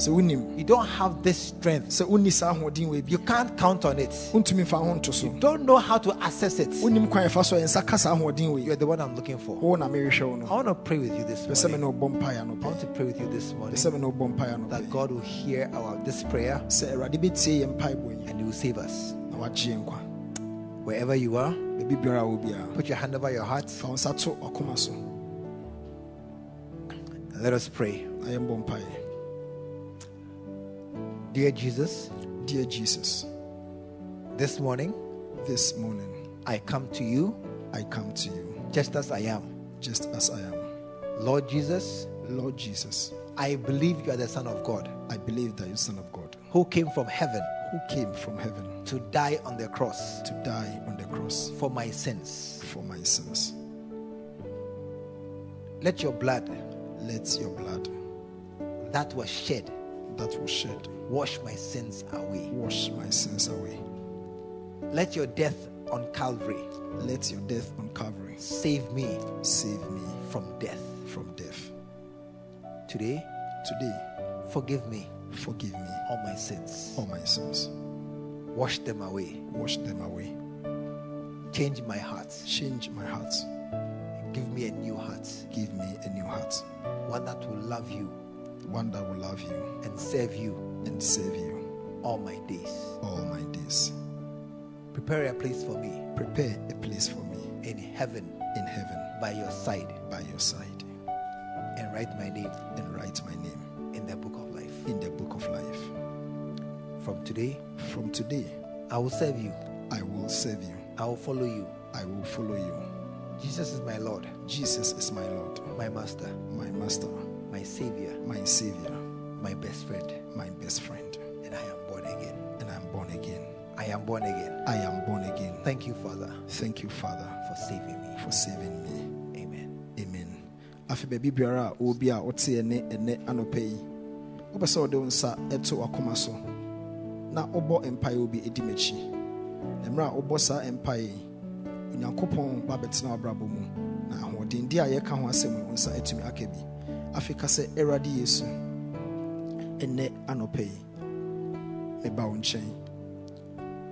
you don't have this strength, sɛ wonni saa ahoɔden wɔ bi you can't count on it, wontumi mfa ho nto so. Don't know how to access it, wonim kwan ɛfa so a yɛnsa ka saa ahoɔden wɔ you're the one I'm looking for. wo na mehwehwɛ wo I want to pray with you this pɛ sɛ me morning. ne wobɔ mpaeɛ I want to pray with you this morning sɛ me ne wobɔ mpaeɛ that God will hear our this prayer sɛ awurade bɛtie yɛ mpaebɔ yi and He will save us. Na wagye yɛ nkwa. Wherever you are, baabi biara wɔ biara put your hand over your heart. Fa wo nsa to ɔkoma so. And let us pray. na yɛmbɔ mpaeɛ. Dear Jesus, dear jesus this morning this morning I come to you i come to you just as I am. just as i am. Lord Jesus, lord jesus I believe you are the Son of God. I believe that you are the son of god. Who came from heaven who came from heaven to die on the cross to die on the cross for my sins. for my sins Let your blood let your blood that was shed that was shed wash my sins away. wash my sins away Let your death on Calvary let your death on calvary save me save me from death. from death Today, today forgive me forgive me all my sins. all my sins Wash them away. wash them away. Change my heart. change my heart. Give me a new heart. give me a new heart. One that will love you. One that will love you. And serve you. And save you. All my days. all my days. Prepare a place for me. Prepare a place for me. In heaven. In heaven. By your side. By your side. And write my name. And write my name. In the book of life. in the book of life. From today, from today I will serve you. i will serve you. I will follow you. i will follow you. Jesus is my Lord, jesus is my lord. My Master, my master. My Savior, my savior. My best friend, my best friend. And I am born again. and i'm born again. I am born again. i am born again. Thank you, Father, thank you father. For saving me. for saving me. Amen. amen. Afei baabi biara a wɔbi a ɔte ɛne ɛnɛ anɔpa yi. Wopɛ sɛ wode wo nsa ɛto wakoma so na wobɔ mpaeɛ obi ɛdi m'akyi. Na mmerɛ a wobɔ saa mpaeɛ onyankopɔn ba bɛtena wabrabɔ mu na ahoɔdende a yɛka ho asɛm no nsa atumi aka bi. Afei ka sɛ awurade yesu ɛnɛ anɔpa yi meba wo nkyɛn.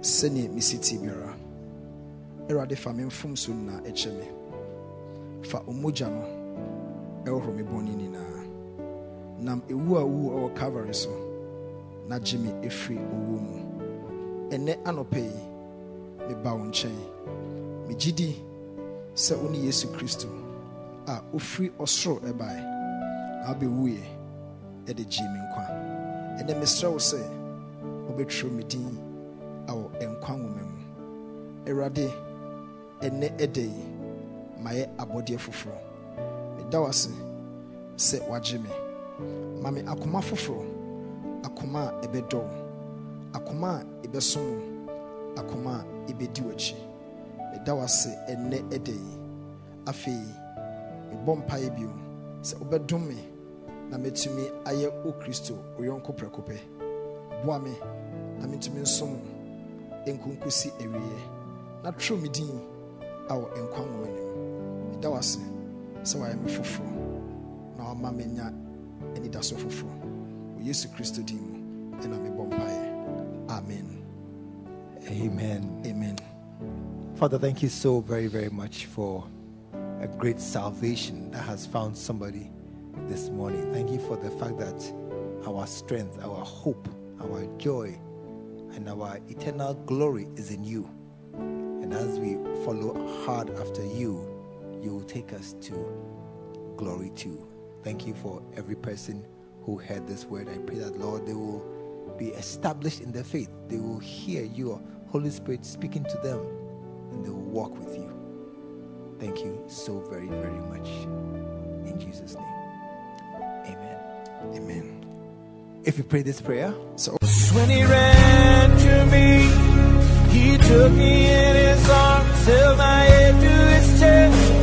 Sɛneɛ mesi tie biara. Awurade fa me mfom so nyinaa ɛkyɛ me. Fa omogya no ɛwɔhoro me bɔne nyinaa. Nam ewu a wu ɛwɔ calvary so. Na me ɛfiri owuo mu. Ɛnɛ anɔpɛ yi meba wo nkyɛn. Megye di sɛ wo ne yesu kristo a ofiri ɔsoro ɛbae na wobɛwuiɛ ɛde gyee me nkwa. Ɛnɛ mesrɛ wo sɛ wobɛtwerɛ me din awɔ nkwa nwoma mu. Awurade ɛnɛ ɛda yi? Mayɛ abɔdeɛ foforɔ. Meda wo ase sɛ wagye me. Ma me akoma foforɔ akoma a ɛbɛdɔ wo akoma a ɛbɛsom wo. Akoma a ɛbɛdi w'akyi. Meda wo ase ɛnɛ ɛda yi. Afei mebɔ mpaeɛ bio. Sɛ wobɛdom me na mɛtumi ayɛ wo kristo oyɔnko prɛko pɛ. Boa me na mentumi nsom wo. Awieɛ na twerɛ me din awɔ nkwa nwoma no mu. Meda wo ase. Sɛ wayɛ me foforɔ na wama menya anidaso foforɔ. Yesu kristo din mu ɛna mebɔ mpaeɛ amen Amen. amen Father, thank you so very, very much for a great salvation that has found somebody this morning. Thank you for the fact that our strength, our hope, our joy, and our eternal glory is in you. And as we follow hard after you, you will take us to glory too. Thank you for every person who heard this word. I pray that, Lord, they will be established in their faith. They will hear your Holy Spirit speaking to them and they will walk with you. Thank you so very, very much. In Jesus' name. Amen. amen If you pray this prayer, so When he ran to me, he took me in his arms, held my head to his chest,